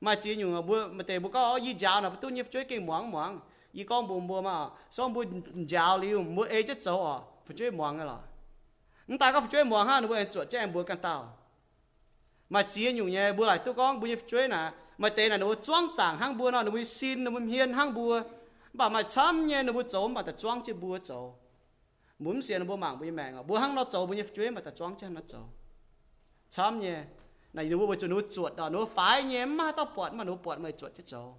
mà chỉ nhung à bữa mà tề bữa có y giáo nào tôi nhớ追kinh muang muang, y con bùm bùm mà, xong bữa giáo liu, bữa ấy chết xấu à,追muang cái là, người ta có追muang ha, nó bữa chuột cho em bữa căn tao Mà chia nhủ nhẹ bữa lại tôi con bữa chơi nè mà tên là nó choang chẳng hang bùa nó nó xin nó hiền hang bùa. Bà mà chăm nhẹ nó bữa trâu mà ta choang chứ bùa trâu muốn xin nó bùa mạng bùa mẹ ngà bùa hang nó trâu bữa chơi mà ta choang chứ nó trâu chăm nhẹ này nó bùa cho nó chuột đó nó phải nhẹ mà tao bọt mà nó bọt mà chuột chứ trâu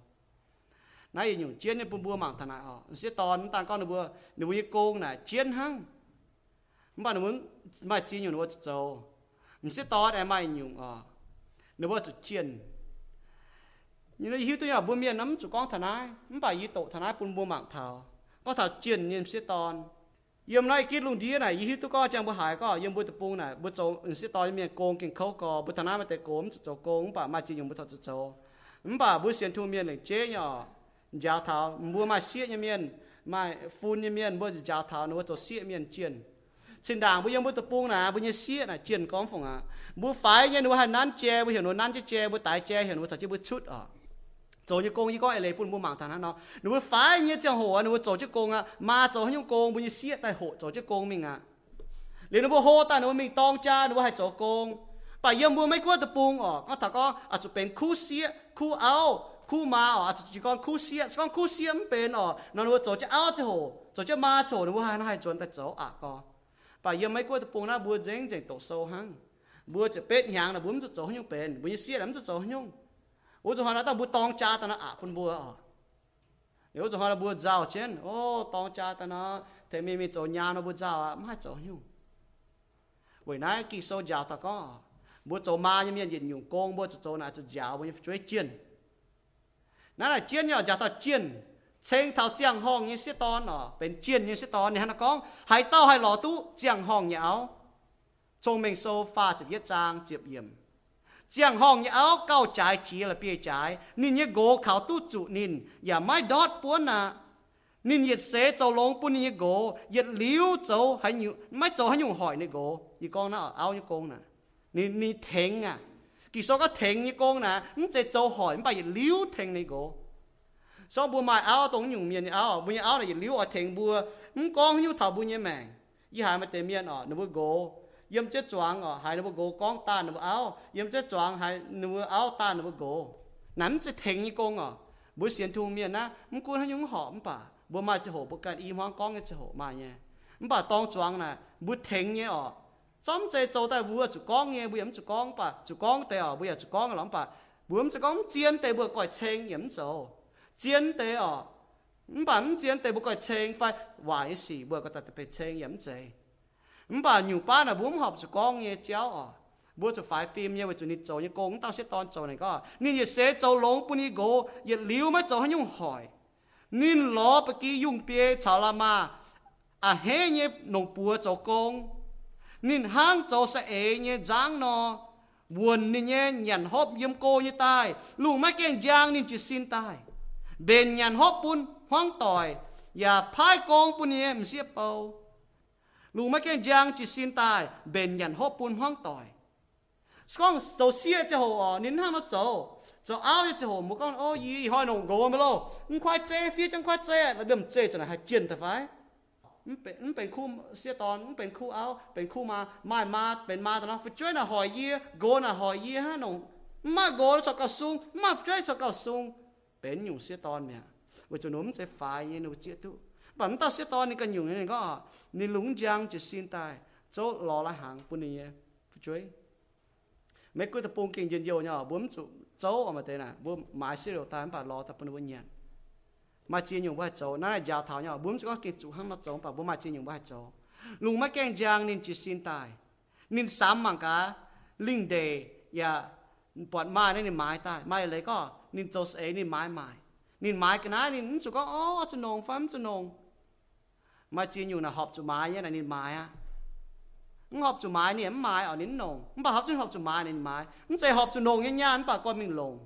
này nhủ chiến nên bùa mạng thằng nào sẽ tòn tàn con nó bùa nó bùa như côn nè chiến hang. Mà nó muốn mà chia nhủ nó mình sẽ to để mai nhung à nếu mà chụp chiến như nó hiếu tôi ở buôn miên lắm chú con thằng ai không phải yêu tổ thằng ai buôn buôn mạng thảo có thảo chiến nhưng sẽ to yếm này kia lùng đi này yêu tôi có chẳng bữa hải có yếm bữa tập buôn này bữa chỗ mình sẽ to miên cồn kinh khâu có bữa thằng ai mà tệ cồn chỗ cồn không phải mà chỉ dùng bữa thọ chỗ không phải bữa xiên thu miên này chế nhỏ giáo thảo mua mai xiết như miên, mai phun như miền bữa giáo thảo nó bữa chỗ xiết miên chiến xin đàng bây giờ bút tập buông nè, bây giờ xía nè chuyện con phòng à. Bút phải như nó hành nán che bây hiểu nó nán che che bút tái che hiện nó sao chứ bút chút à rồi như công như con ai lấy bút mua mạng thằng nó? Nó bút phải như chẳng hồ nó bút rồi chứ công à mà rồi như công bây giờ xía tại hộ rồi chứ công mình à. Liệu nó bút hô ta nó mình tông cha nó hay rồi công bây giờ bút mấy quá tập buông à có thằng con à chụp bên khu xiết khu áo khu má à chụp chỉ con khu xiết con khu xia bên ở. Nó nói chỗ chứ áo chứ hồ chỗ chứ má chỗ nó hay nó hay chuẩn tại chỗ. À con hiện giờ bà mấy quá tập nó na bùa dễ dễ tổ sâu hăng bùa chỉ bết nhàng là bùa mình tổ nhung bền bùa xia lắm tổ nhung ô cho họ nói tao bùa tong cha tao nó à bùa à nếu cho họ là bùa giàu trên ô tong cha tao nó thế mình mình tổ nhà nó bùa giàu à mà tổ nhung bởi nãy kỳ sâu giàu tao có bùa tổ ma như miền diện nhung công bùa tổ nào tổ giàu bùa chuối chiên nãy là chiên nhỏ giàu tao chiên ชิงเท่าเจียงห้องยี่สิตอนอ๋อเป็นเจียนยี่สิตอนเนี่ยนะก้องหายเต้าหายหล่อตู้เจียงห้องเนี่ยเอาจงเมงโซฟาจะเยจางเจียบเยี่ยมเจียงห้องเนี่ยเอาเก้าใจจีละเปียใจนินเนี่ยโกเขาตู้จุนินอย่าไม่ดอดป้วนนะนินเหยียดเสเจ้าลงปุ่นเนี่ยโกเหยียดลิ้วเจ้าให้อยู่ไม่เจ้าให้อยู่หอยเนี่ยโกยี่กองนะเอายี่กองนะนี่นี่เทงอ่ะกี่โซก็เทงยี่กองนะมันจะเจ้าหอยมันไปลิ้วเทงเนี่ยโก sau bùa mai áo tông nhung miền áo bùa áo này liu ở thèn bùa không con như thảo bùa nhẹ mèn y hai mà tên miền ở nó bùa gỗ, yếm chết choáng ở hai nó bùa go con ta nó bùa áo yếm chết choáng hai nó bùa áo ta nó bùa go nắn sẽ thèn như con ở bùa xiên thu miền na không cuốn hay nhung họ không bà, bùa mai chỉ hổ, bùa cái y hoang con cái chỉ hổ mai nhé. Không bà tông choáng nè bùa thèn như ở trong chế châu tại bùa, chủ con nghe bùa yếm chủ con, bà, chủ con tại ở bùa chủ con lắm, bà. Bùa yếm chủ con chiên tại bùa gọi chênh, yếm châu 煎地哦，唔把唔煎地不过清快坏事，不过特别清饮济。唔把牛巴啊，唔学就讲嘢教哦。bữa cho phải phim như vậy cho nên cho như cô cũng tao sẽ toàn cho này có nên như sẽ cho lông bún đi gỗ như liu mà cho hắn dùng hỏi nên lo bậc kia dùng bia chào là mà à hết như nông bùa cho công nên hang cho sẽ ế như giang nó buồn nên như nhận hộp yếm cô như tai lù mắt kèn giang nên chỉ xin tai เบนยั เบนยันฮอบปุนห้องต่อยอย่าพายกองปุนเนี่ยมเสียเปาลูไม่แก่ยังจิตสินตายเบนยันฮอบปุนห้องต่อยสกองโซเสียจะหัวนินห้ามาโจจะเอาจะหัวมุกองโอ้ยีห้อยหนงโกมาโลมึงควายเจฟีจังควายเจแล้วเดิมเจจะไหนให้เจียนแต่ไฟมันเป็นมันเป็นคู่เสียตอนมันเป็นคู่เอาเป็นคู่มาไม่มาเป็นมาตอนนั้นฟิช่วยน่ะหอยเยี่ยโกน่ะหอยเยี่ยฮะหนงมาโกแล้วจะเกาซุงมาช่วยจะเกาซุง bén nhung xe ton mẹ và cho nôm sẽ phải như nó chết tu bản ta xe ton này cần nhung này có ni lúng giang chỉ xin tai chỗ lò là hàng bún này chuối. Mấy cái tập bông kinh dân nhiều nhở bốn chỗ chỗ mà thế này bốn mái xe đầu tay bà lò tập bún bún nhàn mà chỉ nhung ba chỗ nãy già thảo nhở bốn chỗ cái chỗ hăng mặt chỗ bà bốn mà chỉ nhung ba chỗ lùng mắt keng giang nên chỉ xin tai nên sám mạng cá, linh đề và bọn mai nên mái tai mai lấy có นี่ไม้ตายไม้เลยก็นินโจสเอนี่ไม้ไม้นินไม้กันนะนินสุก็อ๋อจะนงฟัมจะนง mà chỉ nhiều là họp chủ mai nhé là nên mai à họp chủ mai nè mai ở nín nồng bà họp chứ họp chủ mai nên mai nó chạy họp chủ nồng nhá nhá bà coi mình lồng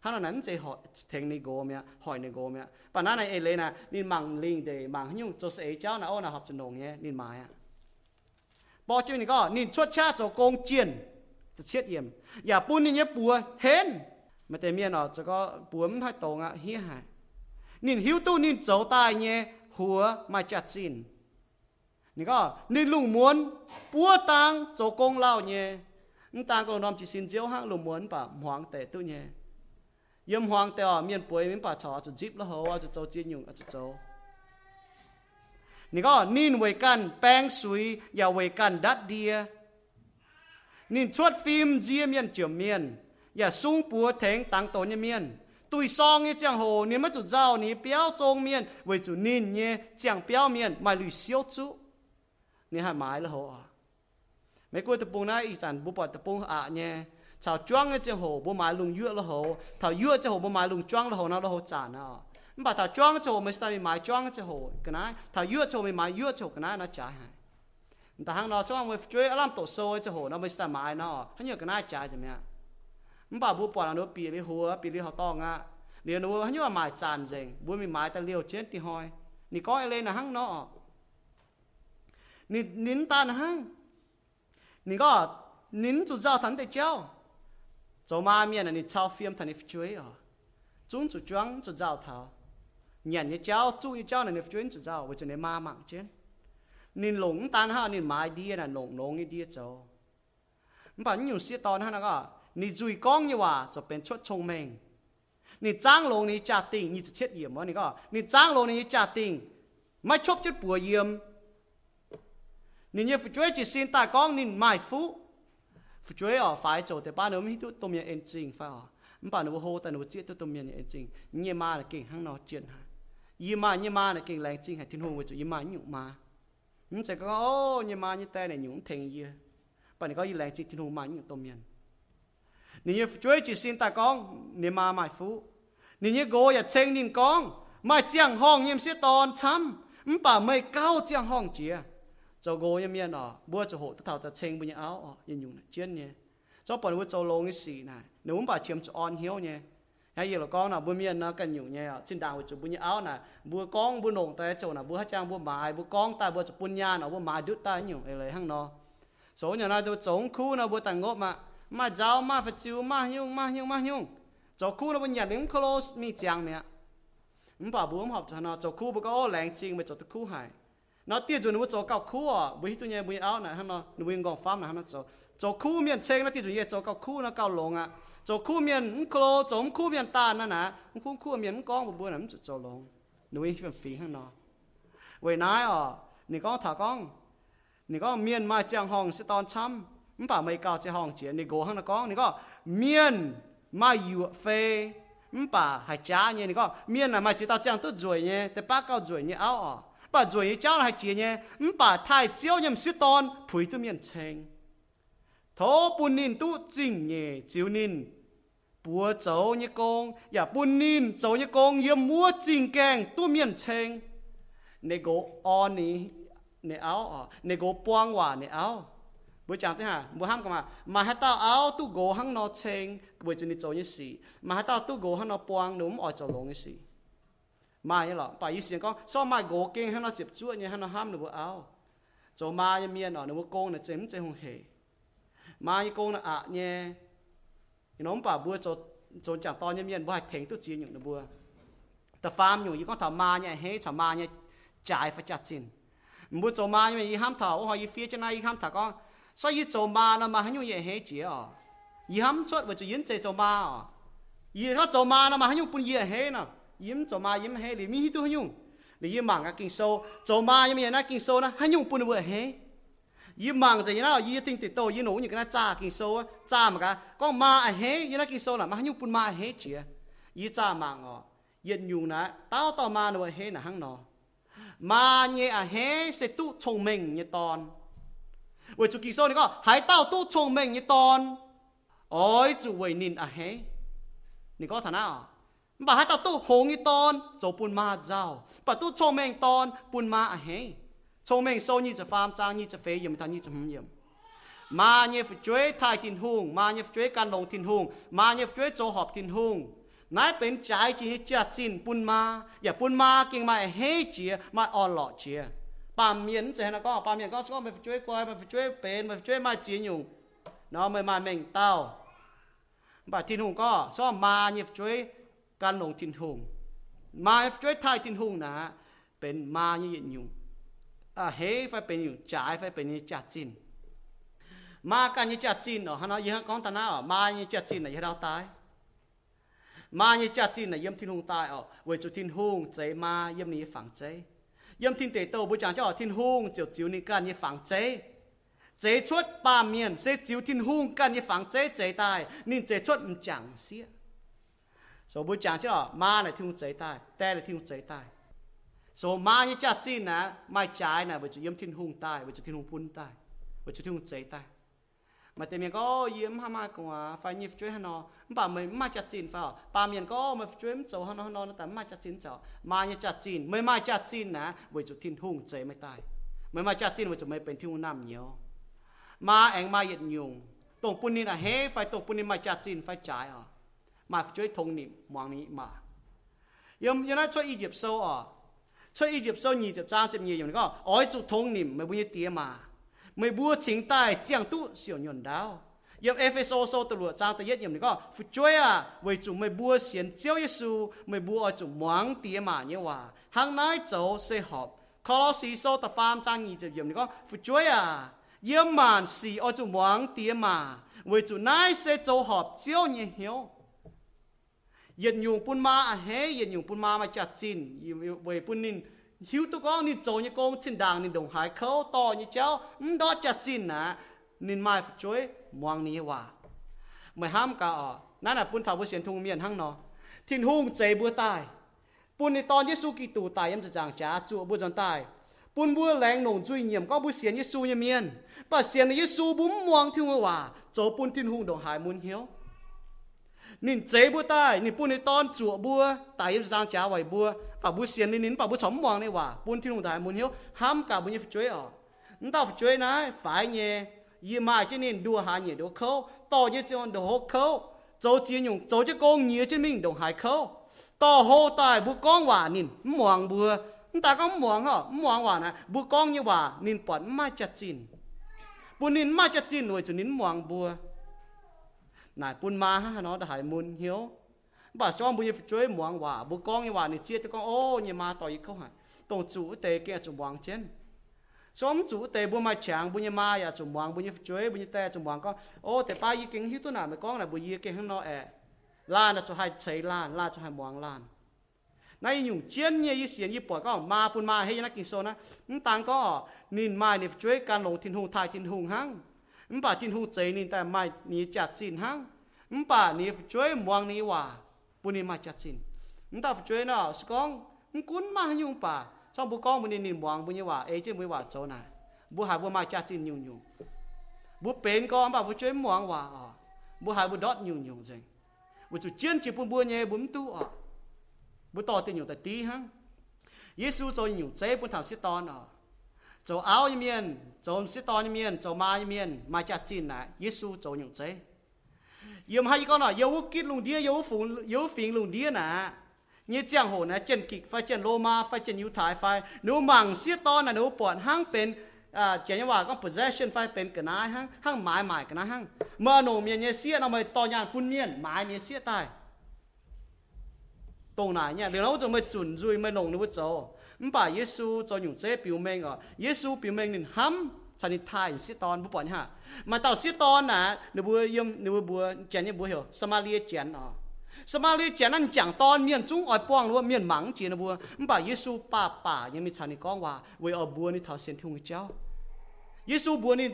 hắn là nắn chạy hỏi thèn này gồm mẹ hỏi này gồm mẹ bà nãy này lên nè nên mang linh để mang nhung cho sẽ cháu là ô là họp chủ nồng nhé nên mai à bỏ chuyện này có nên xuất cha cho công chiếnจะเช็ดเยี่ยมอย่าปุ่นนี่เนี่ยปัวเห็นมาแต่เมียนอ่ะจะก็ปัวมันให้ตรงอ่ะเฮียหายนินหิวตู้นินโจตายเนี่ยหัวมาจัดสินนี่ก็นิน ลุงม้วนปัวตังโจกงเล่าเนี่ยนี่ตังก็นอมจิสินเจีย วห้างลุงม้วนป่ะหวงแต่ตู้เนี่ยยมหวงแต่อ่ะเมียนป่วยมันป่ะชอจะจิบแล้วเหรอจะโจเจียนยุงจะโจนี่ก็นินเวกันแป้งสุยอย่าเวกันดัดเดีย nên chuột phim chia miền chiều miền ya sung bùa thèn tăng tổ như miền tùy song như chẳng hồ nên mất chủ giao ní béo trông miền với chủ nín nhé chẳng béo miền mà lùi siêu chú nên hai mái là hồ à mấy cô tập bông này ý sản bố bỏ tập bông à nhé chào choang như chẳng hồ bố mái lùng dưa là hồ thảo dưa chẳng hồ bố mái lùng choang là hồ nào là hồ chả nào bà thảo choang cho hồ mới sao mái choang cho hồ cái này thảo dưa cho hồ mái dưa cho cái này nó chả hay แต่หางนอช่วงมันช่วยอารมณ์ตกโซ่จะโหนเอาไปสตาร์มายเนาะฮันอยู่กันน่าจ่ายจะไหม มบ่าบูปอนันโนปีไปหัวปีเรียเขาต้องอ่ะเดี๋ยวนู้ฮันยัวหมายจานเจงบุมีหมายแต่เลียวเช่นตีหอยนี่ก็เลยนะฮังเนาะนี่นินตานะฮังนี่ก็นินจุดเจ้าทันแต่เจ้าจะมาเมียนนี่ชาวเฟียมทันนี่ช่วยอ่ะจุนจุดจังจุดเจ้าเท้าเนี่ยนี่เจ้าจู่นี่เจ้านี่ช่วยจุดเจ้าว่าจะเนี่ยมาหมักเช่นนินหลงตานฮะนินหมายดีนะหลงหลงนี่ดีเจ้ามันป่านอยู่เสียตอนฮะนะก็ nín lủng tan ha nín mai đi là lủng lủng đi cho mà nhiều sĩ tòn ha nó có nín dùi con như hòa cho bên chốt thông minh nín trang lồng nín trả tình nín chết yểm mà nín có nín trang lồng nín trả tình mà chốt chết bùa yểm nín như phụ chuối chỉ xin ta con nín mai phú phụ chuối ở phải chỗ thì ba nó mới tụt tôm yên chính phải à mà nó hô ta nó chết tụt tôm yên chính như mà là kinh hăng nó chuyện ha như mà như mà là kinh lành chính hay thiên hùng với chỗ như mà nhục mà mình sẽ có ô như mà như tay này nhúng thành gì bạn có gì lẽ chỉ thiên hùng mà những tôm nhân nếu như chuối chỉ xin ta con, nếu mà mãi phú. Nếu như gỗ ya chen nín con, mà chẳng hong em sẽ tòn chăm mình bà mày cao chẳng hong chia cho gỗ em miền ọ bữa cho hộ tất thảo ta chen bây áo ọ yên nhung chiến nhé. Cho bọn bữa cho lông cái gì này, nếu muốn bà chìm cho on hiếu nhé. Hay giờ là con nào bữa miền nó cần nhung nhé trên đảo cho bữa áo này bữa con bữa nồng tay chỗ nào bữa hát trang bữa mài bữa con ta bữa cho bún nhà nào bữa mài đứt tay nhung, ấy hăng nó số nhà nào tôi chống khu nào bữa tàng ngộ mà mà giáo mà phải chịu mà nhung mà nhung mà nhung cho khu nó bây nhà đến close mi chàng nè. Mình bảo bố học cho nó cho khu bữa có lạnh chinh mà cho tôi khu hải nó tiêu chuẩn nó cho cao khu à bữa tôi nhà bữa áo này hắn nó nó bữa ngon farm này hắn nó cho. Cho khu miền chênh nó tiêu chuẩn cho cao khu, nó cao lồng à. Cho khu miền clo cho khu miền ta nó nè. Khu khu miền con một bữa nằm cho cho lồng nó bữa phim phí hắn nó. Vậy nãy à nị có thả con nị có miền mà chàng hồng sẽ tòn chăm. mình bảo mấy cao sẽ hong chuyện nị go hăng nó con nị có miền mà yêu phê mình bảo hay cha nhé nị có miền là mà chỉ tao chẳng tốt rồi nhéแต่ป้าcao rồi nhé áo à bà rồi cháu là hay chị nhé mình bảo thay chiếu nhầm sĩ tòn phủi tư miền chênh thố bùn nín tu chính nhẹ chiếu nín bùa cháu như con ya bùn nín cháu như con yếm mua chính kèng tu miền chênh nè gỗ on nè nè áo à nè gỗ buông hòa nè áo bữa chẳng thế hả bữa ham cơ mà mà hết tao áo tu gỗ hăng nó chênh bữa chân đi chỗ như gì mà hết tao tu gỗ hăng nó buông đúng ở chỗ lông như gì mà như là, bà ý xin con, sao mà gỗ kinh hăng nó chụp chuột như hăng nó ham được bữa áo? Chỗ mà như miền nó nó con nó chém chém hùng hề. Mà như con nó ạ nhé. Nó bà bữa chỗ chỗ chẳng to như miền bữa hạch thèn tu chi những nó bữa ta farm nhiều như con thảo ma nhé hết thảo ma nhé, trái phải chặt xin bữa chỗ ma như vậy ham thảo hoặc như phía trên này ham thảo con. 所以做嘛啦嘛很有眼黑节哦，以他们做我就人在做嘛哦，以他做嘛啦嘛很有不眼黑呢，以们做嘛以们黑里面都很用，你一忙啊经收，做嘛以们那经收呢很用不能黑，以忙着以那以听得到以努你跟他炸经收啊炸嘛个，讲嘛啊黑以那经收啦嘛很用不嘛黑节，以炸忙哦，以用呢到到嘛那黑那很喏，嘛你啊黑是都聪明一段。จียยี่จ้ามังอ๋อยี่ยุงนะต้าต่อมาหนูเฮนะหังนอมาเนี่ยเฮเสตุชงเมงเนี่ยตอนเวจุกิโซ่นี่ก็หายเต้าตู้ชงเมงเนี่ยตอนโอ้ยจุเวนินอะเฮนี่ก็ฐานะอ๋อบ่ให้เต้าตู้หงเนี่ยตอนโจปุ่นมาเจ้าปะตู้ชงเมงตอนปุ่นมาอะเฮ 聪明收你这 ป่าเมียนจะนะก็ป่าเมียนก็ก็มาช่วยกวยมาช่วยเป็นมาช่วยมาจีนอยู่เนาะไม่มาเม่งเต้าป่าทินหุงก็ซ่อมมาเนี่ยช่วยการลงทินหุงมาช่วยไทยทินหุงนะเป็นมาเนี่ยอยู่อ่าเฮ้ไฟเป็นอยู่จ่ายไฟเป็นนี่จัดจีนมาการยี่จัดจีนเนาะฮะเนาะยี่ห้อของตาหน้ามายี่จัดจีนเนาะยี่เราตายมายี่จัดจีนเนาะยี่ยมทินหุงตายอ๋อเวจุทินหุงใจมาเยี่ยมนี้ฝังใจ yếm thiên tế tàu bố chàng cho thiên hung chiều chiều nên can như phẳng chế. Chế chốt ba miền sẽ chiều thiên hung can như phẳng chế chế tài. Nên chế chốt chẳng xía. Số bố chàng cho ma này thiên chế tài. Te này thiên chế tài. Số ma như cha chi nè mai trái nè với chữ yếm thiên hung tài với chữ thiên hung phun tài với chữ thiên hung, chế tài. mà tên miền có yếm ha mai cũng à phải nhịp chuối nó bà mình mai chặt chín phải bà miền có mà chuối cháu hắn nó nó tạm mai chặt chín cháu mai như chặt chín mới mai chặt chín na với chú thiên hùng cháy mới tai mới mai chặt chín với chú mớiเป็นthiên hùng nam nhiều mà anh mai yết nhung tôngปุ่นนี่นะเฮ้ไฟตรงปุ่นนี่มาจัดจีนไฟจ่ายอ่ะมาช่วยทงนิมมองนี้มายมยนะ mới bua chính tài chẳng tu siêu nhuận đạo, yếm FSO so từ lụa trang tới yết yếm này có phụ chơi à với chúng mới bua xiên chiếu Giêsu mới bua ở chúng mắng tía mà như hòa. Hàng nái cháu sẽ họp. Colossi so ta farm trang nhị chụp yếm này có phụ chơi à yếm màn xì ở chúng mắng tía mà với chúng nái sẽ cháu họp chiếu như hiếu. Yết nhung pun ma à hé yết nhung pun ma mà chặt chín với pun nín hiu tu con nín trâu như con chín đàng nín đồng hải khâu to như cháu ừm đó chặt chín nè nín mai phải chuối muang ní hòa mày ham cả ở นั่นน่ะปุ่นทาวเสียนทุงเมียนหั่งเนาะทิ้นหุ่งใจบัวตายปุ่นในตอนเยซูกิตูตายยำจะจางจ้าจั่วบัวจนตายปุ่นบัวแรงหนงจุยเงียมก็บัวเสียนเยซูเยเมียนป่ะเสียนเยซูบุ้มมวงทิ้งว่าโจปุ่นทิ้นหุ่งดงหายมุนเหี้ยว nín chế bữa tai, nín bún nín ton chùa bữa tại yếm giang cháo vài bữa bà bữa xiên nín nín, bà bữa chấm hoàng này hòa bún thiên đồng đại muốn hiếu ham cả bún như chơi ở. Chúng ta phải chơi này phải nhẹ yếm mai cho nên đua hà nhẹ đua khâu to như chọn đồ hô khâu dấu chia nhung dấu cho con nhiều chứ mình đồng hải khâu to hô tai bữa con hòa nín hoàng bữa chúng ta có hoàng hả hoàng hòa này bữa con như hòa nín bọn mai chặt chín. Bún nín mai chặt chín rồi cho nín hoàng bữa nài pun ma ha, nó đã hải môn hiếu. Bà xong bây giờ chơi muang hòa, bố con như hòa này chia cho con, ô như ma tỏi câu hả? Tổng chủ tề kia chủ muang trên. Xong chủ tề bố mai chàng, bố như ma ya chủ muang bố như chơi bố như tè chủ muang con, ô, tề ba y kinh hiếu tu nào mấy con là bố y kinh hắn nó ẻ? Lan là cho hai chơi lan lan cho hai muang lan. Nay dùng chiến như y xiên y bỏ có ma pun ma hay như nó kinh số na tăng có, nín mai này chơi can lồng thiên hùng, thai thiên hùng hăng. มป่าจินหูใจนี่แต่ไม่นี่จัดสินหังมป่านี่ช่วยมวงนี่ว่าปุนี่มาจัดสินมตาช่วยเนาะสกองมกุนมายุ่งป่าช่องบุกองปุนี่นี่มวงปุนี่ว่าเอเจมุยว่าโจน่ะบุหายบุมาจัดสินยุ่งยุ่งบุเป็นก็ป่าบุช่วยมวงว่าอ๋อบุหายบุดอดยุ่งยุ่งจริงบุจุเจียนจีปุ่นบัวเนี่ยบุมตู้อ๋อบุต่อติยุ่งแต่ตีหังเยซูโจยุ่งใจปุ่นทำสิตอนอ๋อ chỗ áo như miền chỗ sĩ to như miền chỗ ma như miền mà chặt chín là Giêsu chỗ nhung chế yếm hay con nói yếu kít lùng đĩa yếu phụ yếu phiền lùng đĩa nè như giang hồ nè chân kịch phải chân Roma phải chân Yếu Thái phải nếu mảng sĩ to là nếu bọn hangเป็นอ่าเจนว่าก็ possession ไฟเป็นกันนะฮังฮังหมายหมายกันนะฮังเมื่อหนูเมียเนี่ยเสียเอาไปต่อยานปุ่นเมียนหมายเมียเสียตายตรงไหนเนี่ยเดี๋ยวเราจะมาจุนจุยมาหนงนึกว่าโจ 唔把耶稣就用这表明啊，耶稣表明你冚ฉันนี่ทายสิตอนบุปผาฮะมาต่อสิตอนนะหนูบัวยมหนูบัวเจนนี่บัวเหรอสมาเลียเจนอ่ะสมาเลียเจนนั่นจังตอนเมียนจุงอ่อยป้องหรือว่าเมียนหมังเจนบัวมบ่าเยซูป่าป่ายังมีฉันนี่ก้องว่าเวอบัวนี่ทาเสียนทุ่งเจ้าเยซูบัวนี่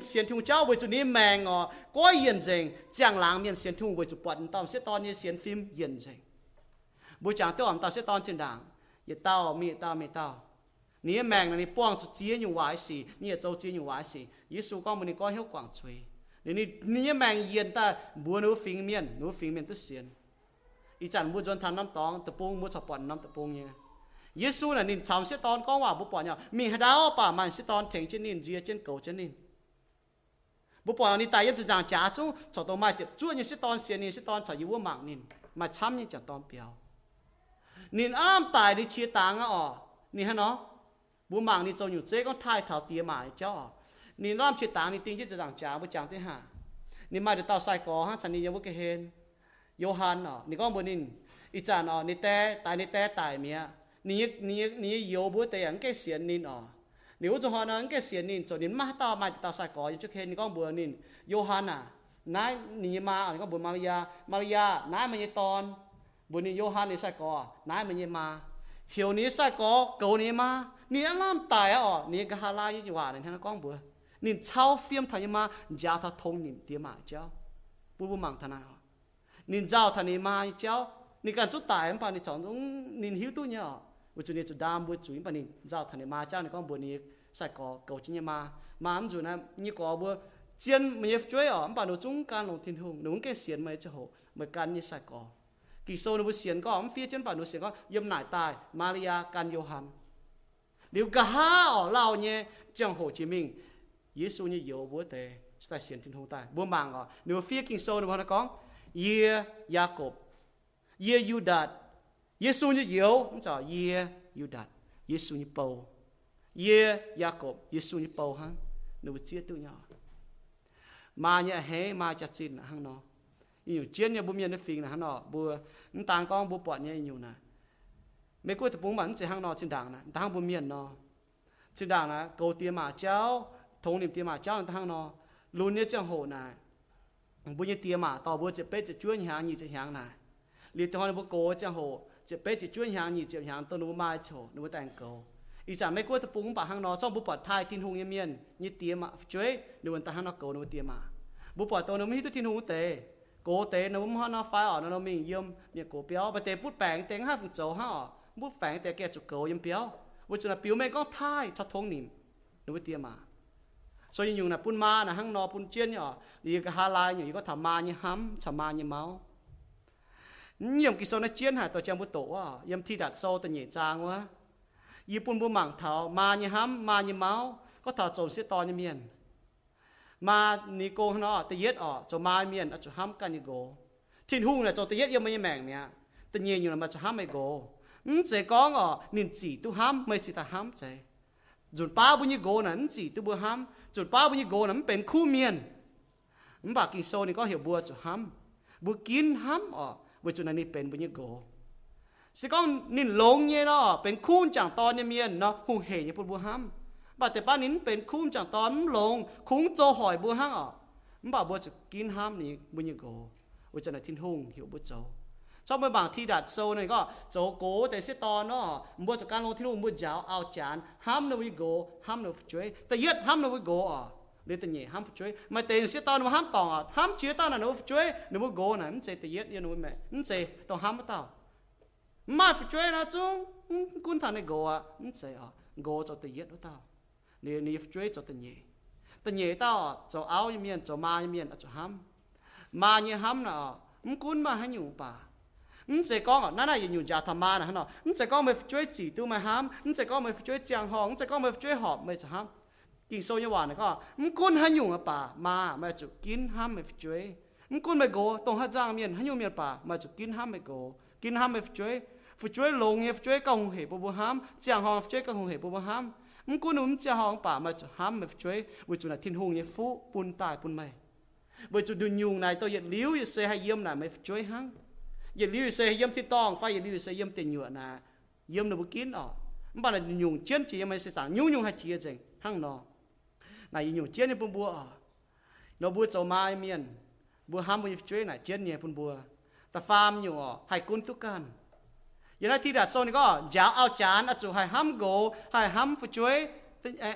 เสียนทุ่งเจ้าเวจุนี้แมงอ่ะก็เย็นเจงจังหลังเมียนเสียนทุ่งเวจุปวดตอนเสียตอนนี้เสียนฟิล์มเย็นเจงบัวจังเต้าอ่ำตาเสียตอนจินดังอย่าเต้ามีเต้ามีเต้า你命那你帮助接用坏事，你也做接用坏事。耶稣讲问你讲晓广吹，你你你命现但不能平面，能平面都先。อีจันบุจนทำน้ำตองตะปูมุดสปอนน้ำตะปูเนี่ย 耶稣呢，您尝试当讲话 นินอ้ามตายดิชียตางอ่อนี่ฮะเนาะบุมังนี่จงอยู่เจ๊ก็ทายเถาเตียหมายเจ้านิ่น้อมชียตางนี่ติงที่จะสั่งจ้าบุจางที่หานี่มาเดี๋ยวต่อสายกอฮะฉันนี่ยังบุกเฮนโยฮันอ่อนี่ก็บุนินอีจานอ่อนี่แต่ตายนี่แต่ตายเมียนี่นี่นี่โยบุแต่ยังแกเสียนนินอ่อนี่วุจงฮานังแกเสียนนินจนนินมาต่อมาเดต่อสายกอยังชุกเฮนนี่ก็บุวนินโยฮันอะนายนีมาอะก็บุญมาริยามาริยานายมันยตอน บุญนี่โยฮันนี่ใส่ก่อนายมันยมาเหี่ยวนี้ใส่ก่อเก่านี้มานี่อันล่ามตายอ่ะนี่ก็ฮาลายอยู่ว่านี่ท่านก้องบัวนี่เช่าเฟียมทายมาจ้าทาทงนี่เตียมาเจ้าบุบุมังทนานี่เจ้าทานี่มาเจ้านี่การจุดตายมันป่านี่จองต้องนี่หิวตู้เนี่ย bu chu ni chu dam bu chu in panin zao thane ma cha ni kong bu ni sai ko ko chi ma ma am chu na ni ko bu chiên mi chuối ở bà nó chúng can lòng thiên hùng nó cái xiên mấy cho hồ mấy can như sai có kỳ sâu nó bu xiên có ấm phía trên bà nó xiên có yếm nải tài, Maria can Johan. Nếu cả ha ở lao nhé, chẳng Hồ Chí Minh Giêsu như yếu bố tề, sẽ xiên thiên hùng tài. Bố mang ở, nếu phía kinh sâu nó có, ye Jacob, ye Judas Giêsu như yếu không cho ye Judas Giêsu như Paul ye Jacob Giêsu như Paul hăng nó chia tu nhau mà nhẹ hé mà chặt xin hăng nó. อยู่เจียนเนี่ยบุมีนฟิงนะฮะเนาะบัวนี่ต่างกองบัวปอดเนี่ยอยู่นะไม่กู้แต่ปุ่งมันจะห้างนอจินดังนะต่างบุมีนเนาะจินดังนะโกเตียมาเจ้าทงนิมเตียมาเจ้าต่างเนาะลุนเนี่ยจังโหนะบุญเตียมาต่อบัวจะเป็ดจะช่วยหางยี่จะหางนะลีตอนบัวโกจังโหจะเป็ดจะช่วยหางยี่จะหางตัวนู้มาโฉนู้แต่งโกอีจานไม่กู้แต่ปุ่งป่าห้างนอจ้องบัวปอดไทยทินหงเยี่ยมเนี่ยเตียมาช่วยดูวันต่างเนาะโกนู้เตียมาบัวปอดตัวนู้ไม่ฮิตทินหงเตะ cố tế nó muốn hôm nó phải ở, nó mình yếm miệng cổ béo. Bà tế bút bảng tế ha phụ cháu ha bút bảng tế kia chụp cổ yếm béo. Với chúng là béo mẹ có thai cho thông niệm nó mới tiêm mà so như nhung là pun ma, là hang nọ pun chiên nhở đi cái hà lai nhở có thả ma như hám, thả ma như máu. Nhiều cái số nó chiên hả? Tổ chăm bút tổ à. Yếm thi đặt sâu, tao nhẹ trang quá. Yếm pun bu mảng thảo, ma như hám, ma như máu. Có thả trộn sẽ to như miền. มานี่โกเนาะตะเย็ดออกจะมาเมียนอาจจะห้ามกันนี่โกทิ้นหุ่งเนี่ยจะตะเย็ดยังไม่แม่งเนี่ยตะเยียอยู่นะมาจะห้ามไม่โกอืมเจ๊ก้องอ๋อนินจีตุห้ามไม่สิตาห้ามใจจุดป้าบุญยโกนั้นจีตุบัวห้ามจุดป้าบุญยโกนั้นเป็นคู่เมียนมันบากิโซนี่ก็เหี่ยวบัวจะห้ามบัวกินห้ามอ๋อบัวจุดนั้นนี่เป็นบุญยโกสิก้องนินลงเนี่ยเนาะเป็นคู่จังตอนเนี่ยเมียนเนาะหูเหยปุ่นบัวห้ำบัดแต่ป้านิ bà tế ba nín bên khung chẳng tóm lồng, khung cho hỏi bố hăng à bà bố chỉ kín ní bố như gồ ôi chân là thiên hùng, hiểu bố cháu. Trong mấy bảng thi đạt sâu này có cháu cố tế sẽ to nó. Bố chỉ can lô thiên hùng bố giáo, ao chán. Ham nó với gồ ham nó chuối. Tế yết ham nó với gồ à lấy tế nhẹ ham chuối. Mà tế sẽ to nó ham tòng à ham chia tao là nó chuối. Nó bố gồ này nó sẽ tế yết yên nó mẹ. Nó sẽ tòng ham tao. Mà phải chuối nó chung. Cún thằng này gồ à nó sẽ à gồ cho tế yết nó tao. 你你追做等你，等你到做熬一面做麻一面啊做 ham，麻你 ham 呢？唔管嘛还牛吧。唔只講啊，嗱嗱要用就他媽啦，係咯。唔只講咪追字都咪喊，唔只講咪追正行，唔只講咪追學咪就喊。幾數一話嚟講，唔管係用啊爸媽咪就見喊咪追，唔管咪個當黑張面係用面爸咪就見喊咪個，見喊咪追，追龍嘅追夠紅氣步步喊，正行追夠紅氣步步喊。 miền cho ham ma như ham nào không quân mà hay nhiều bà không sẽ có à nãy này nhiều giả tham ma nè nó không sẽ có mấy phải chơi chỉ tu mà ham không sẽ có mấy phải chơi giang hồ không sẽ có mấy phải chơi họp mấy cho ham kinh sâu như vậy này có không quân hay nhiều à bà mà mà chụp kín ham mấy phải chơi không quân mấy gò tông hát giang miền hay nhiều miền bà mà chụp kín ham mấy gò kín ham mấy phải chơi phụ chuối lồng nghiệp chuối công hệ bố bố ham chẳng hong chuối công hệ bố bố ham mông cú núm chẳng hong bà mà ham mà chuối bố chú là thiên hùng nghiệp phụ bùn tài bùn mày bố chú đun nhung này tôi yết liu yết xe hay yếm là mày chuối hăng yết liu yết xe hay yếm thiên tong phải yết liu yết xe yếm tiền nhựa nà yếm nó bố kín ọ bà là nhung chiến chỉ mày sẽ sáng nhung nhung hay chỉ chừng hăng nó này nhung chiến như bùn bùa nó bùa châu mai miền bùa ham bùa chuối này chiến nhẹ bùn bùa ta farm nhung hay cún tu can ยันที่ดัดโซนก็ยาวเอาจานอจุให้ห้ำโกให้ห้ giờ nói thi đặt sau này có giáo ao chán ở chỗ hay hâm gỗ hay hâm phụ chuối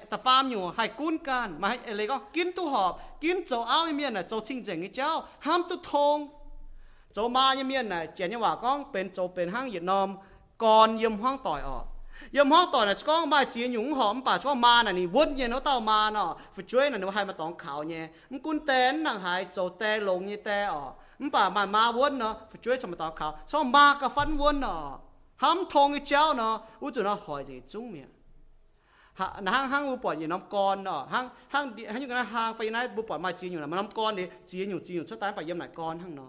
ta farm nhiều hay cún can. Mà hay lấy có kiến tu họp kiến chỗ ao như miền này chỗ chinh chỉnh cái cháu hâm tu thông chỗ ma như miền này chỉ như hòa con bên chỗ bên hang việt nam còn yếm hoang tỏi ở. Yếm hoang tỏi này, con mai chỉ nhúng hòm bà con ma này nì vốn như nó tao ma nọ, phụ chuối này, nó hay mà tòng khảo nhé cún tên nàng hay chỗ tê lồng như tê ở. Bà mà ma vốn nọ, phụ chuối cho mà tòng khảo. Sao ma cả phân vốn nọ ham thong cái cháu nó u tụi nó hỏi gì chúng miệng hang hang u bỏ gì nắm con nó hang hang đi hang như cái hang phải nói bu bỏ mai chi nhiều là mà nắm con đi chỉ nhiều chỉ nhiều cho tái phải yếm lại con hang nó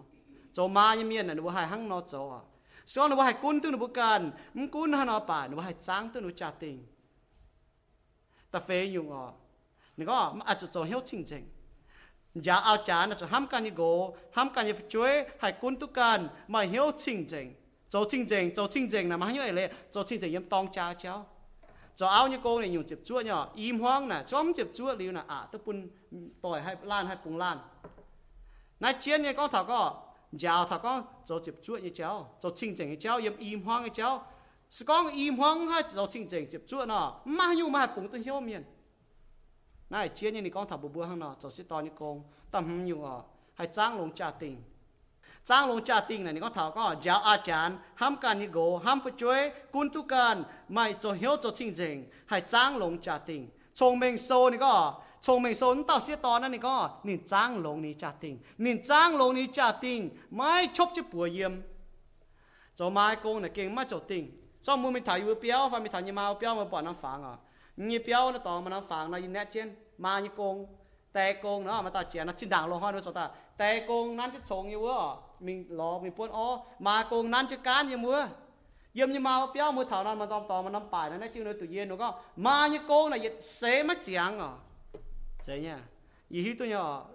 cho ma như miệng này nó hai hang nó cho à sau nó hai cún tư nó bu cần muốn cún hang nó bả nó hai trắng tư nó trả tiền ta phê nhiều à nó có mà ăn cho cho hiểu chính chính giá ao chán là cho ham cái gì go ham cái gì chuối hai cún tư cần mà hiểu chính chính บฟันวนเนาะ ham thong cái cháu nó u tụi nó hỏi gì chúng miệng hang hang bu pon yi nam con no hang hang hang yung na hang fa nai bu pon ma chi yung na nam con ni chi yung chi yung cho tai pa yem nai con hang no cho ma yi mien na bu hai hang no cho à so no bu hai kun tu no bu kan m kun ha no pa no bu hai chang tu no cha ting ta fe yung à ni có ma cho cho hiếu ching ching giá áo chán là cho ham can như go ham can như chuối hai kun tu kan mà hiếu ching ching cho ching ching cho ching ching là mà hiếu lệ cho ching ching yem tong cha cháu cho áo như cô này dùng chụp chúa nhỏ im hoang nè chóm chụp chúa liu nè à tức bún tỏi hay lan hay bùng lan nãy chiến như con thảo có giáo thảo có cho chụp chúa như cháu cho chinh chỉnh như cháu im im hoang như cháu sự con im hoang hay cho chinh chỉnh chụp chúa nó mà như mà bùng tôi hiếu miền nãy chiến như con thảo bùa bùa hăng nó cho sĩ to như con tầm như ở จ้างลงจ่าติงนี่ก็ถาก็ยาอาจารย์ห้ามการนิโกห้ามผู้ช่วยกุนทุการไม่จะเหี้ยวจะจริงจริงให้จ้างลงจ่าติงชงเมงโซนี่ก็ชงเมงโซนต่อเสียตอนนั้นนี่ก็นินจ้างลงนี่จ่าติงนินจ้างลงนี่จ่าติงไม่ชบจะปัวเยี่ยมจะไม้กงเนี่ยเก่งไม่จะติงจอมมือมีถ่ายอยู่เปียวฟังมีถ่ายยี่มาเปียวมาปอดน้ำฝังอะยี่เปียวนะต่อมาน้ำฝังนะยินแน่เจนมายี่โกง แต่กงเนาะมาต่อเจียนะชิ้นด่างลงห้อยด้วยสตาแต่กงนั้นจะชงอยู่ว่า mình lo mình buôn ó mà cùng nan chứ can như mua yếm như mà béo mua thảo nan mà tóm tóm mà nắm bài nó chứ nó tự nhiên nó có mà như cô là dịch xế mất chẳng à thế nha ý hít tôi nhỏ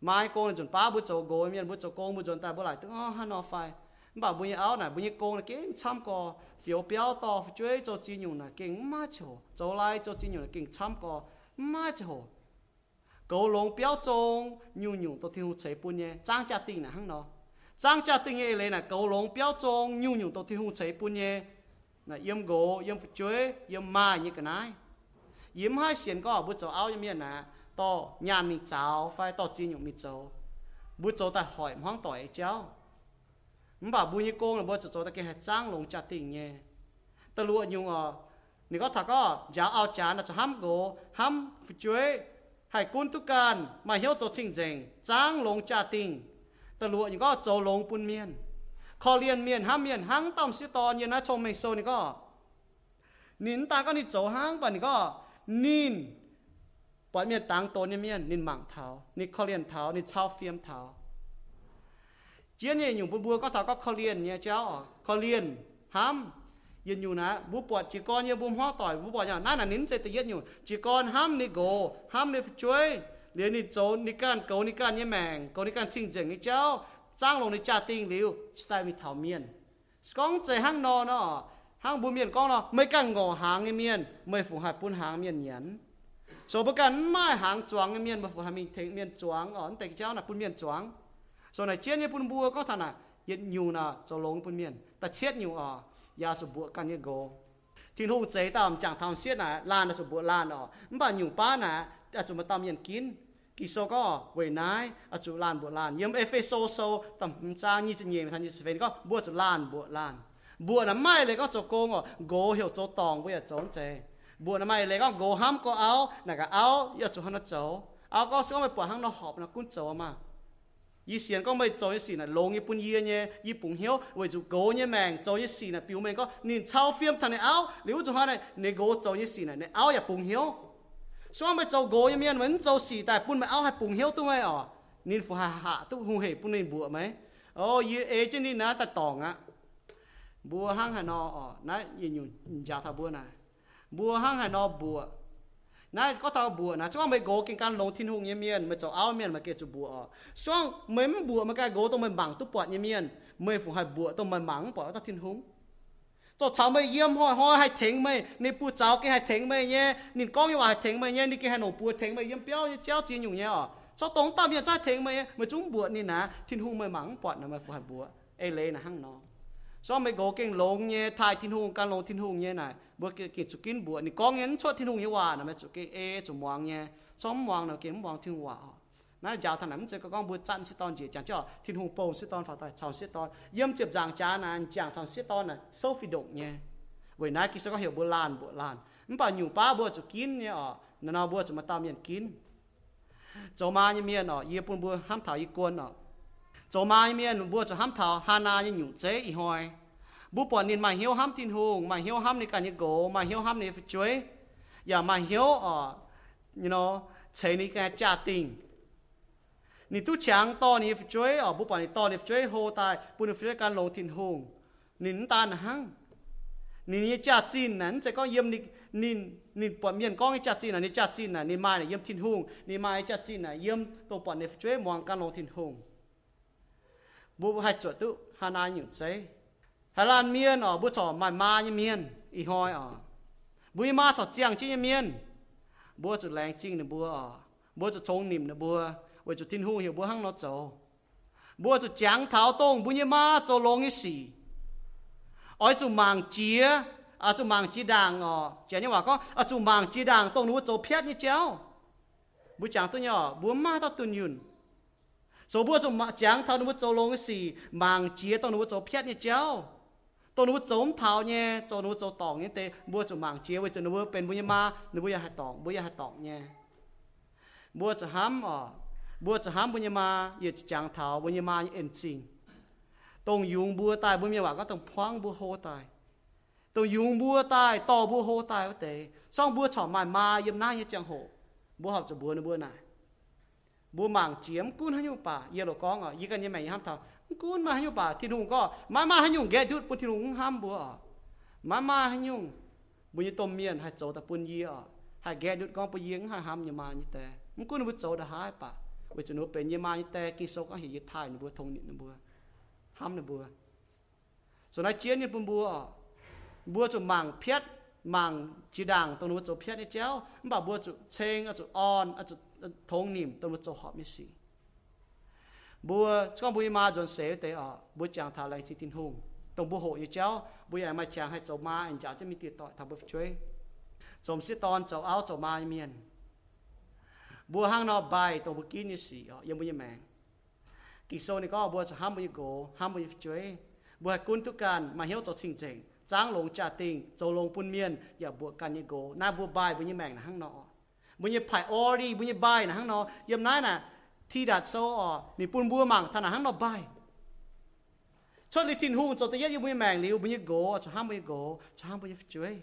mà cô là chuẩn ba bữa chỗ gối miền bữa chỗ cô bữa chuẩn ta bữa lại tức ó hắn nó phải bảo bữa như áo này bữa như cô là cái chăm co phiếu béo to chơi cho chi nhung là cái má chỗ chỗ lại cho chi nhung là cái chăm co má chỗ cầu lông béo trông nhung nhung tôi thiếu chế bún nhé. Trang gia đình là hăng nó. Trang gia tinh ấy lấy là cầu lông béo trông nhu nhu tôi thiên hùng chế bún nhé. Là yếm gỗ, yếm phật chuối, yếm mai như cái này. Yếm hai xiên có bút cháu áo yếm miền nè. To nhà mình cháu, phải to chi nhung mình cháu. Bút cháu ta hỏi hoang tỏi cháu. Mình bảo bún như cô là bút cháu ta cái hạt trang lông gia tinh nhé. Ta lụa nhung à nếu có thật có giáo áo chán là cho ham gỗ ham phật chuối hay cún tu can mà hiếu cho chính chính trang lông cha tinh ตะลวยังก็โจลงปุนเมียนคอเลียนเมียนห้ามเมียนหังต้อมสิตอนยนะชมไม่โซนี่ก็นินตาก็นี่โจหังปะนี่ก็นินปอยเมียนตังโตนี่เมียนนินหมังเท้านี่คอเลียนเท้านี่เช้าเฟียมเท้าเจียนเนี่ยอยู่บนบัวก็ถาก็คอเลียนเนี่ยเจ้าคอเลียนห้าม yên nhu na bu bỏ chỉ con như bu hoa tỏi bu bỏ nhà na là nín sẽ tự yên nhu. Chỉ con ham ni go ham ni chuối. Liền ni chỗ ni can cầu ni can như mèng cầu ni can chinh chừng ni cháu trang lòng ni cha tinh liu style mi thảo miên. Con chơi hang nò nó hang bu miên con nó mấy căn ngò hàng như miên, mấy phụ hạt bún hàng miên nhẫn số bữa cắn mai hàng chuang như miên mà phụ hạt mình thấy miên chuang ở anh cháu là bún miên chuang số này chiến như bún bua có thằng à yên nhu na cho lông bún miên. Ta chết nhu à ยนสกองใจห้างนอเนาะห้างบุเมียนกองเนาะไม่กันงอหางเมียนไม่ฝูหายปุ้นหางเมียนเหยียนโซประกันไม่หางจวงเมียนมาฝูหามีเทงเมียนจวงอ๋อแต่เจ้าน่ะปุ้นเมียนจวงโซในเจียนเนี่ยปุ้นบัวก็ท่านน่ะย็นอยู่น่ะจะลงปุ้นเมียนแต่เชียดอยู่อ๋อยาจะบัวกันเนี่ยโกทิ้งหูใจตามจังทำเสียน่ะลานน่ะจะบัวลานอ๋อมันบ่อยู่ป้าน่ะอาจจะมาตามเมียนกินกิโซก็เวนายอจุลานบวลานยมเอฟเฟโซโซตั้มจานี่จะเยี่ยมทันยี่สิบเอ็ดก็บวชลานบวลานบวชน่ะไม่เลยก็จะโกงอ่ะโกเหี่ยวโจตองบวชโจนเจบวชน่ะไม่เลยก็โกห้ามก็เอาน่ะก็เอาอย่าจุหันโจเอาก็ซึ่งไปปวดห้างนอหอบนะกุ้นโจมา 以前講咪做一時呢，龍一半嘢呢，一半曉為做狗呢命做一時呢，表面講你抄 film 睇你拗，你做下呢，你狗做一時呢，你拗一半曉，所以咪做狗一面揾做事，但係半咪拗係半曉都咪哦，你符下下都好係半你冇咪，哦，要 A 真你拿得當啊，冇行係喏哦，嗱應用唔揸頭半啊，冇行係喏冇。na có tao bùa na chúng mày go kinh can long thiên hùng như miền mày cho áo miền mà kia chú bùa. Xong mấy mày bùa mà cái gỗ tao mày bằng tu bọt như miền mày phụ hai bùa tao mày mắng bọt ta thiên hùng cho cháu mày yếm hoi hoi hai thính mày nị bùa cháu cái hai thính mày nhé. Nị con cái hai thính mày nhé. Nị cái hai nổ bùa thính mày yếm piao như chéo chín nhung nhé. Cho tống tao bây giờ thính mày mày chung bùa nị na thiên hùng mày mắng bọt là mày phụ hai bùa. Ê, lê là hăng nó so mấy gò kinh lông nhé thay thiên hùng can lông thiên hùng nhé này bữa kia kia chụp kín bữa này có nghe cho thiên hùng như hòa nè mấy chụp cái e chụp mhoàng nhé so mhoàng nào kiếm mhoàng thiên hòa. Nãy giờ thằng nắm chơi có con bữa chăn sĩ tòn gì, chẳng cho thiên hùng bầu sĩ tòn phải tay chào sĩ tòn yếm chụp giảng cha nè chàng chào sĩ tòn này sâu phi động nhé bởi nãy kia sẽ có hiểu bữa lan bữa lan. Mình bà nhiều ba bữa chụp kín nhé ở ờ. nó bữa chụp mà tao miền kín. Cho mà như miền ở yếm bữa ham thảo y quân ở cho mai miền bua cho ham thảo hà na như nhủ chế y hoài. Bu bỏ nên mà hiếu ham tin hùng mà hiếu ham này cả như gỗ mà hiếu ham này phải chuối. Dạ, Giờ mà hiếu ở you know, chế này cái cha tình. Ni tu chẳng to ni phải chuối ờ, ở bu bỏ ni to ni phải chuối, hô tai bu ni phải chuối can lồng tin hùng. Nín ta hăng. Nín như cha tin nè sẽ có yếm nín nín nín bỏ miên có cái cha tin nè nín cha tin nè nín mai này yếm tin hùng, nín mai cha tin nè yếm tổ bỏ ni phải chuối mong can lồng tin hùng bu hai chuột tu hà na nhủ chế hà lan miên ở bu trò mày ma như miên, y hoi ở. Bu ma trò chiang chi như miên. Bu chuột lạnh chinh nè bu ở. Bu chuột chống nìm nè bu bu chuột thiên hu hiểu bu hăng nó chỗ bu chuột cháng tháo tông bu như ma chỗ lông như xì ôi chuột màng chía à chuột màng chi đàng ở. Chén như hòa có à chuột màng chi đàng tông nó chỗ piết như chéo. Bu chàng tôi nhỏ bu ma tao tuân yun số bữa chú mà chẳng thao nó chỗ lông cái gì mang chỉ tông nó chỗ phiết như chéo tông nó chỗ thao nhé chỗ nó chỗ tòng như thế bữa chú mang chỉ với chú nó bên bữa ma nó bữa hạt tòng bữa hạt tòng nhé bữa chú hám ờ bữa chú hám bữa ma giờ chẳng thao bữa ma như ẩn sinh tông dùng bữa tai bữa ma có tông khoáng bữa hô tai ตัวยุงบัวตายต่อบัวโหตายว่าเตะซ่องบั bu mang chiếm cún hay bà yêu lo con à yêu cái như mày ham thảo cún mà hay bà thiên hùng có mà mà hay nhung ghé đút bún thiên ham bữa à mà mà hay nhung bún như tôm ta bún gì à hay ghé con bún yếng ham như mà như thế mình cún bún đã hai bà vì chỗ nó như mà như thế kia số có hiểu thay nó bữa thông nhịn nó ham nó bữa rồi nói chiến như bún bữa chỗ mang piết mang chỉ đàng tôi nói chỗ piết như chéo. Bà bữa chỗ chênh ở chỗ on ở chỗ thông niệm tôi cho họ mới xí bùa con bùi ma dọn xe tế à bùi chàng thà lại chỉ tin hùng tổng bùa hộ như cháu bùi ai mà chàng hay cháu ma anh cháu cho mình tiệt tội thằng bùi chơi chồng sĩ tòn cháu áo cháu ma miền bùa hang nó bài tổng bùa kín như xí à yên bùi mèn kỳ so này có bùa cháu ham bùi gỗ ham bùi chơi bùa hai cún tức can mà hiểu cho chỉnh chỉnh tráng lồng trà tình cháu lồng phun miền giờ bùa can như gỗ na bùa bài bùi như mèn là hang nọ บวกกันยี่โกน้าบัวบายบุญยี่แมงนะฮังนอบุญยี่ไผ่ออรีบุญยี่บายนะฮังนอยามนั้นน่ะที่ดัดโซออนี่ปุ่นบัวมังท่านนะฮังนอบายชดลิทินหูโจตะเย็ดยี่บุญยี่แมงลิวบุญยี่โกจะห้ามบุญยี่โกจะห้ามบุญยี่ช่วย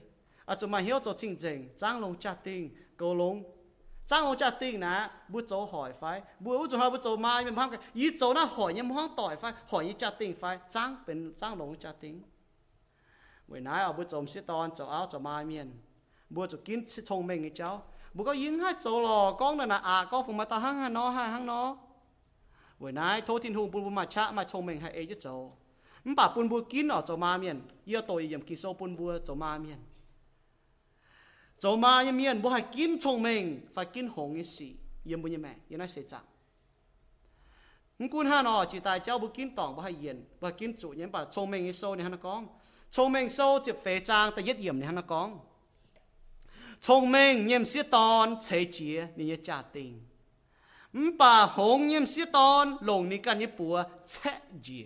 อาจจะมาเหี้ยวโจจริงจริงจ้างลงจ่าติงโกลงจ้างลงจ่าติงนะบุโจหอยไฟบัวอุจหอยบุโจมาเป็นพังกันยี่โจน่ะหอยยี่ห้องต่อยไฟหอยยี่จ่าติงไฟจ้างเป็นจ้างลงจ่าติง vì nãy ở bữa chồng sẽ toàn cho áo cho mai miền bữa cho kín sẽ thông minh cái cháu bố có yến hát châu lò, con là à có phùng mà ta hăng hà nó hà hăng nó. Buổi nay thôi thiên hùng bùn bùn mà cha mà chồng mình hay ấy chứ châu mình bảo bùn bùn kín ở chỗ ma miền, yêu tôi yểm kỳ sâu bùn bùn châu ma miền. Châu ma miền, bố hay kín chồng mình, phải kín hồng như sĩ. Yểm bùn như mẹ yểm nói sẽ chạm mình cún hà nó chỉ tại cháu bùn kín tỏng, bố hay yểm bố hay kín chủ yểm bảo chồng mình như sâu này hắn nó con? Chồng mình sâu chỉ phế trang, ta yết yểm này hắn nó con? thông minh nhiệm sĩ tòn chế chế ni ye cha tình. Bà hồng nhiệm sĩ tòn lồng ni can ye bùa chế chế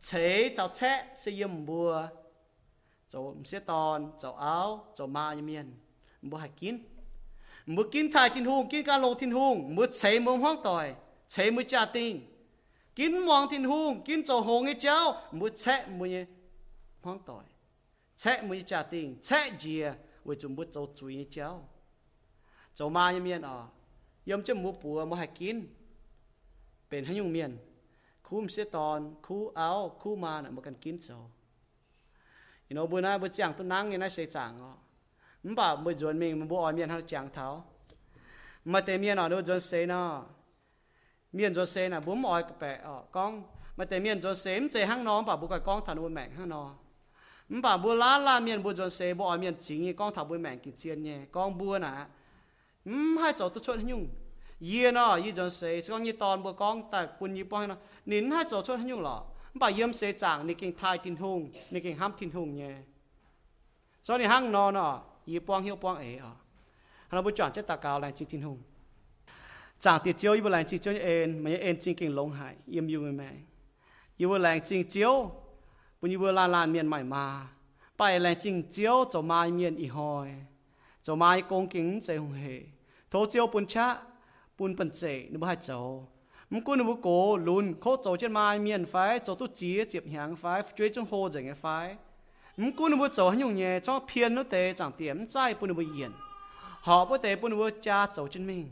chế cháu chế sẽ yếm bùa. Cháu sĩ tòn cháu áo, cháu ma yếm yên bùa kín. Bùa kín thai thiên hùng, kín ca lồng thiên hùng. Bùa chế mông hoang tỏi chế mùa cha tình. Kín mong thiên hùng, kín cháu hồng ye cháu. Bùa chế mùa hoang tỏi chế mùa cha tình chế chế 唔把红验识当龙你间一步切节，切就切是验唔步，就唔识当就拗就มา一面，唔好系见，唔好见太天空，见间路天空，唔好切冇荒代，切冇家庭，见望天空，见做红嘅招，唔好切冇嘢。hoang tỏi chết mới trả tiền chết gì với chúng bút châu chú ý cháu châu ma như miền ở yếm cho mua bùa mua hạt kín bên hay nhung miền khu sẽ tòn khu áo khu ma nè một cần kín châu you know bữa nay bữa chẳng tôi nắng như này sẽ chẳng ọ mình bảo bữa chuẩn mình mình bữa ở miền hay chẳng tháo mà tại miền ở đâu chuẩn sẽ nó miền chuẩn sẽ là bốn mọi cái bè ở con mà tại miền chuẩn sẽ mình chạy hang nó bảo bữa cái con thằng nó mẹ hang nó ม บ่าบัวลาลาเมียนบัวจนเซบัวเมียนจริงกองทัพบัวแมงกินเจียนเนี่ยกองบัวน่ะอืมให้จอดตัวชดยุ่งเยี่ยเนาะยี่จนเซกองยี่ตอนบัวกองแต่ปุ่นยี่ป้องเนาะนินให้จอดชดยุ่งหรอบ่าเยี่ยมเซจางนี่เก่งทายทินหงนี่เก่งห้ามทินหงเนี่ย所以ห้างนอนเนาะยี่ป้องเหี่ยวป้องเอ๋อเราบุจอนเจตากาวแรงจริงทินหงจางติดเจียวยี่บุแรงจริงเจียวเอ็นไม่เอ็นจริงเก่งลงหายเยี่ยมอยู่แม่ยี่บุแรงจริงเจียว ปุ่นยี่บัวลาลานเมียนใหม่มาไปแลจิงเจียวจะมาเมียนอีหอยจะมากงกิงใจหงเหโทเจียวปุ่นชะปุ่นปันเจนึกว่าเจ้ามันกูนึกว่าโกลุนโคเจ้าเช่นมาเมียนไฟเจ้าตุ้จีเจียบหางไฟช่วยจงโฮจังไงไฟมันกูนึกว่าเจ้าหันยงเย่จ้องเพียนนู้เตจังเตียมใจปุ่นนึกว่าเยียน họ bữa tế ปุ่นนึกว่าจ้าเจ้าเช่นมิง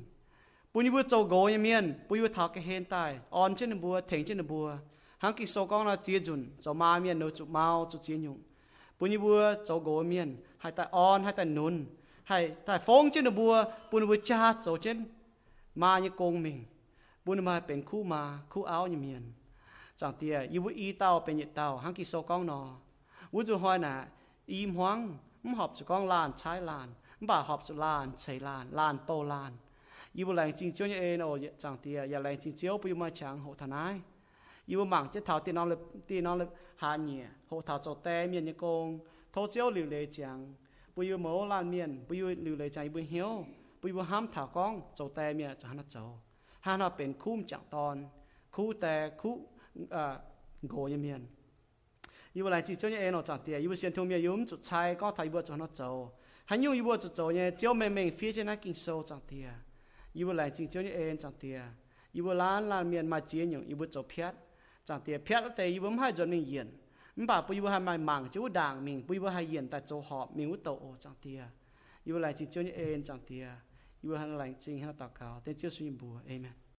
ปุ่นนึกว่าเจ้าโกยเมียนปุ่นนึกว่าทากเฮนตายออนเช่นนึกว่าเถงเช่นนึกว่า hắn kỳ sâu con là chia dùn, cho ma miền nó chụp mau chụp chia nhung, bún như bùa cho gỗ miền, hay tại on hay tại nún, hay tại phong trên bùa, bún bùa cha cho trên ma như công mình, bún mà bên khu ma khu áo như miền, chẳng tiề, yêu bùi y tao bên nhiệt tao, hắn kỳ sâu con nó, bún cho hỏi nè, im hoang, không học cho con làn trái làn, bà học cho làn chảy làn, làn bầu làn, yêu bùi lành chính chiếu như ê nó chẳng tiề, ya lành chính chiếu bùi mà chẳng hộ thần ai ยูบวมเจาะทีน้องเ忙这头电脑了电脑了下年，后头做对面的工，头只流泪讲，เ要无烂面，不要流泪讲，不要不要喊头讲做对面就喊他做，喊他变คุ้มัวลานเมียนปุยหลิวเลยใจากตะเมียจะหันเจ้าหันเอนคู่แต่คู่เอ่อโกยเมียนยูว่ไรจีเจ้าเนี่ยเอ็นออกจากเตียยูว่เสียนทงเมียยูมจุดชายก็ทายบัวจะหันอโจหันยูยูบัวจุดโจเนี่ยเจ้าเมงเมงฟีเจ้านักกินโซจากเตียยูว่ไรจีเจ้าเนี่ยเอ็นจากเตียยูว่าล้านล้านเมียนมาเจียนอยู่ยูบัวจบเพีย chẳng tiệt phiết ở đây bấm hai cho nên yên bà bây giờ hai mai mảng chú đảng mình bây giờ hai yên tại chỗ họ mình út tổ chẳng tiệt yêu lại chỉ cho những em chẳng tiệt yêu hai lành chính hai tao cao tên chưa suy bùa amen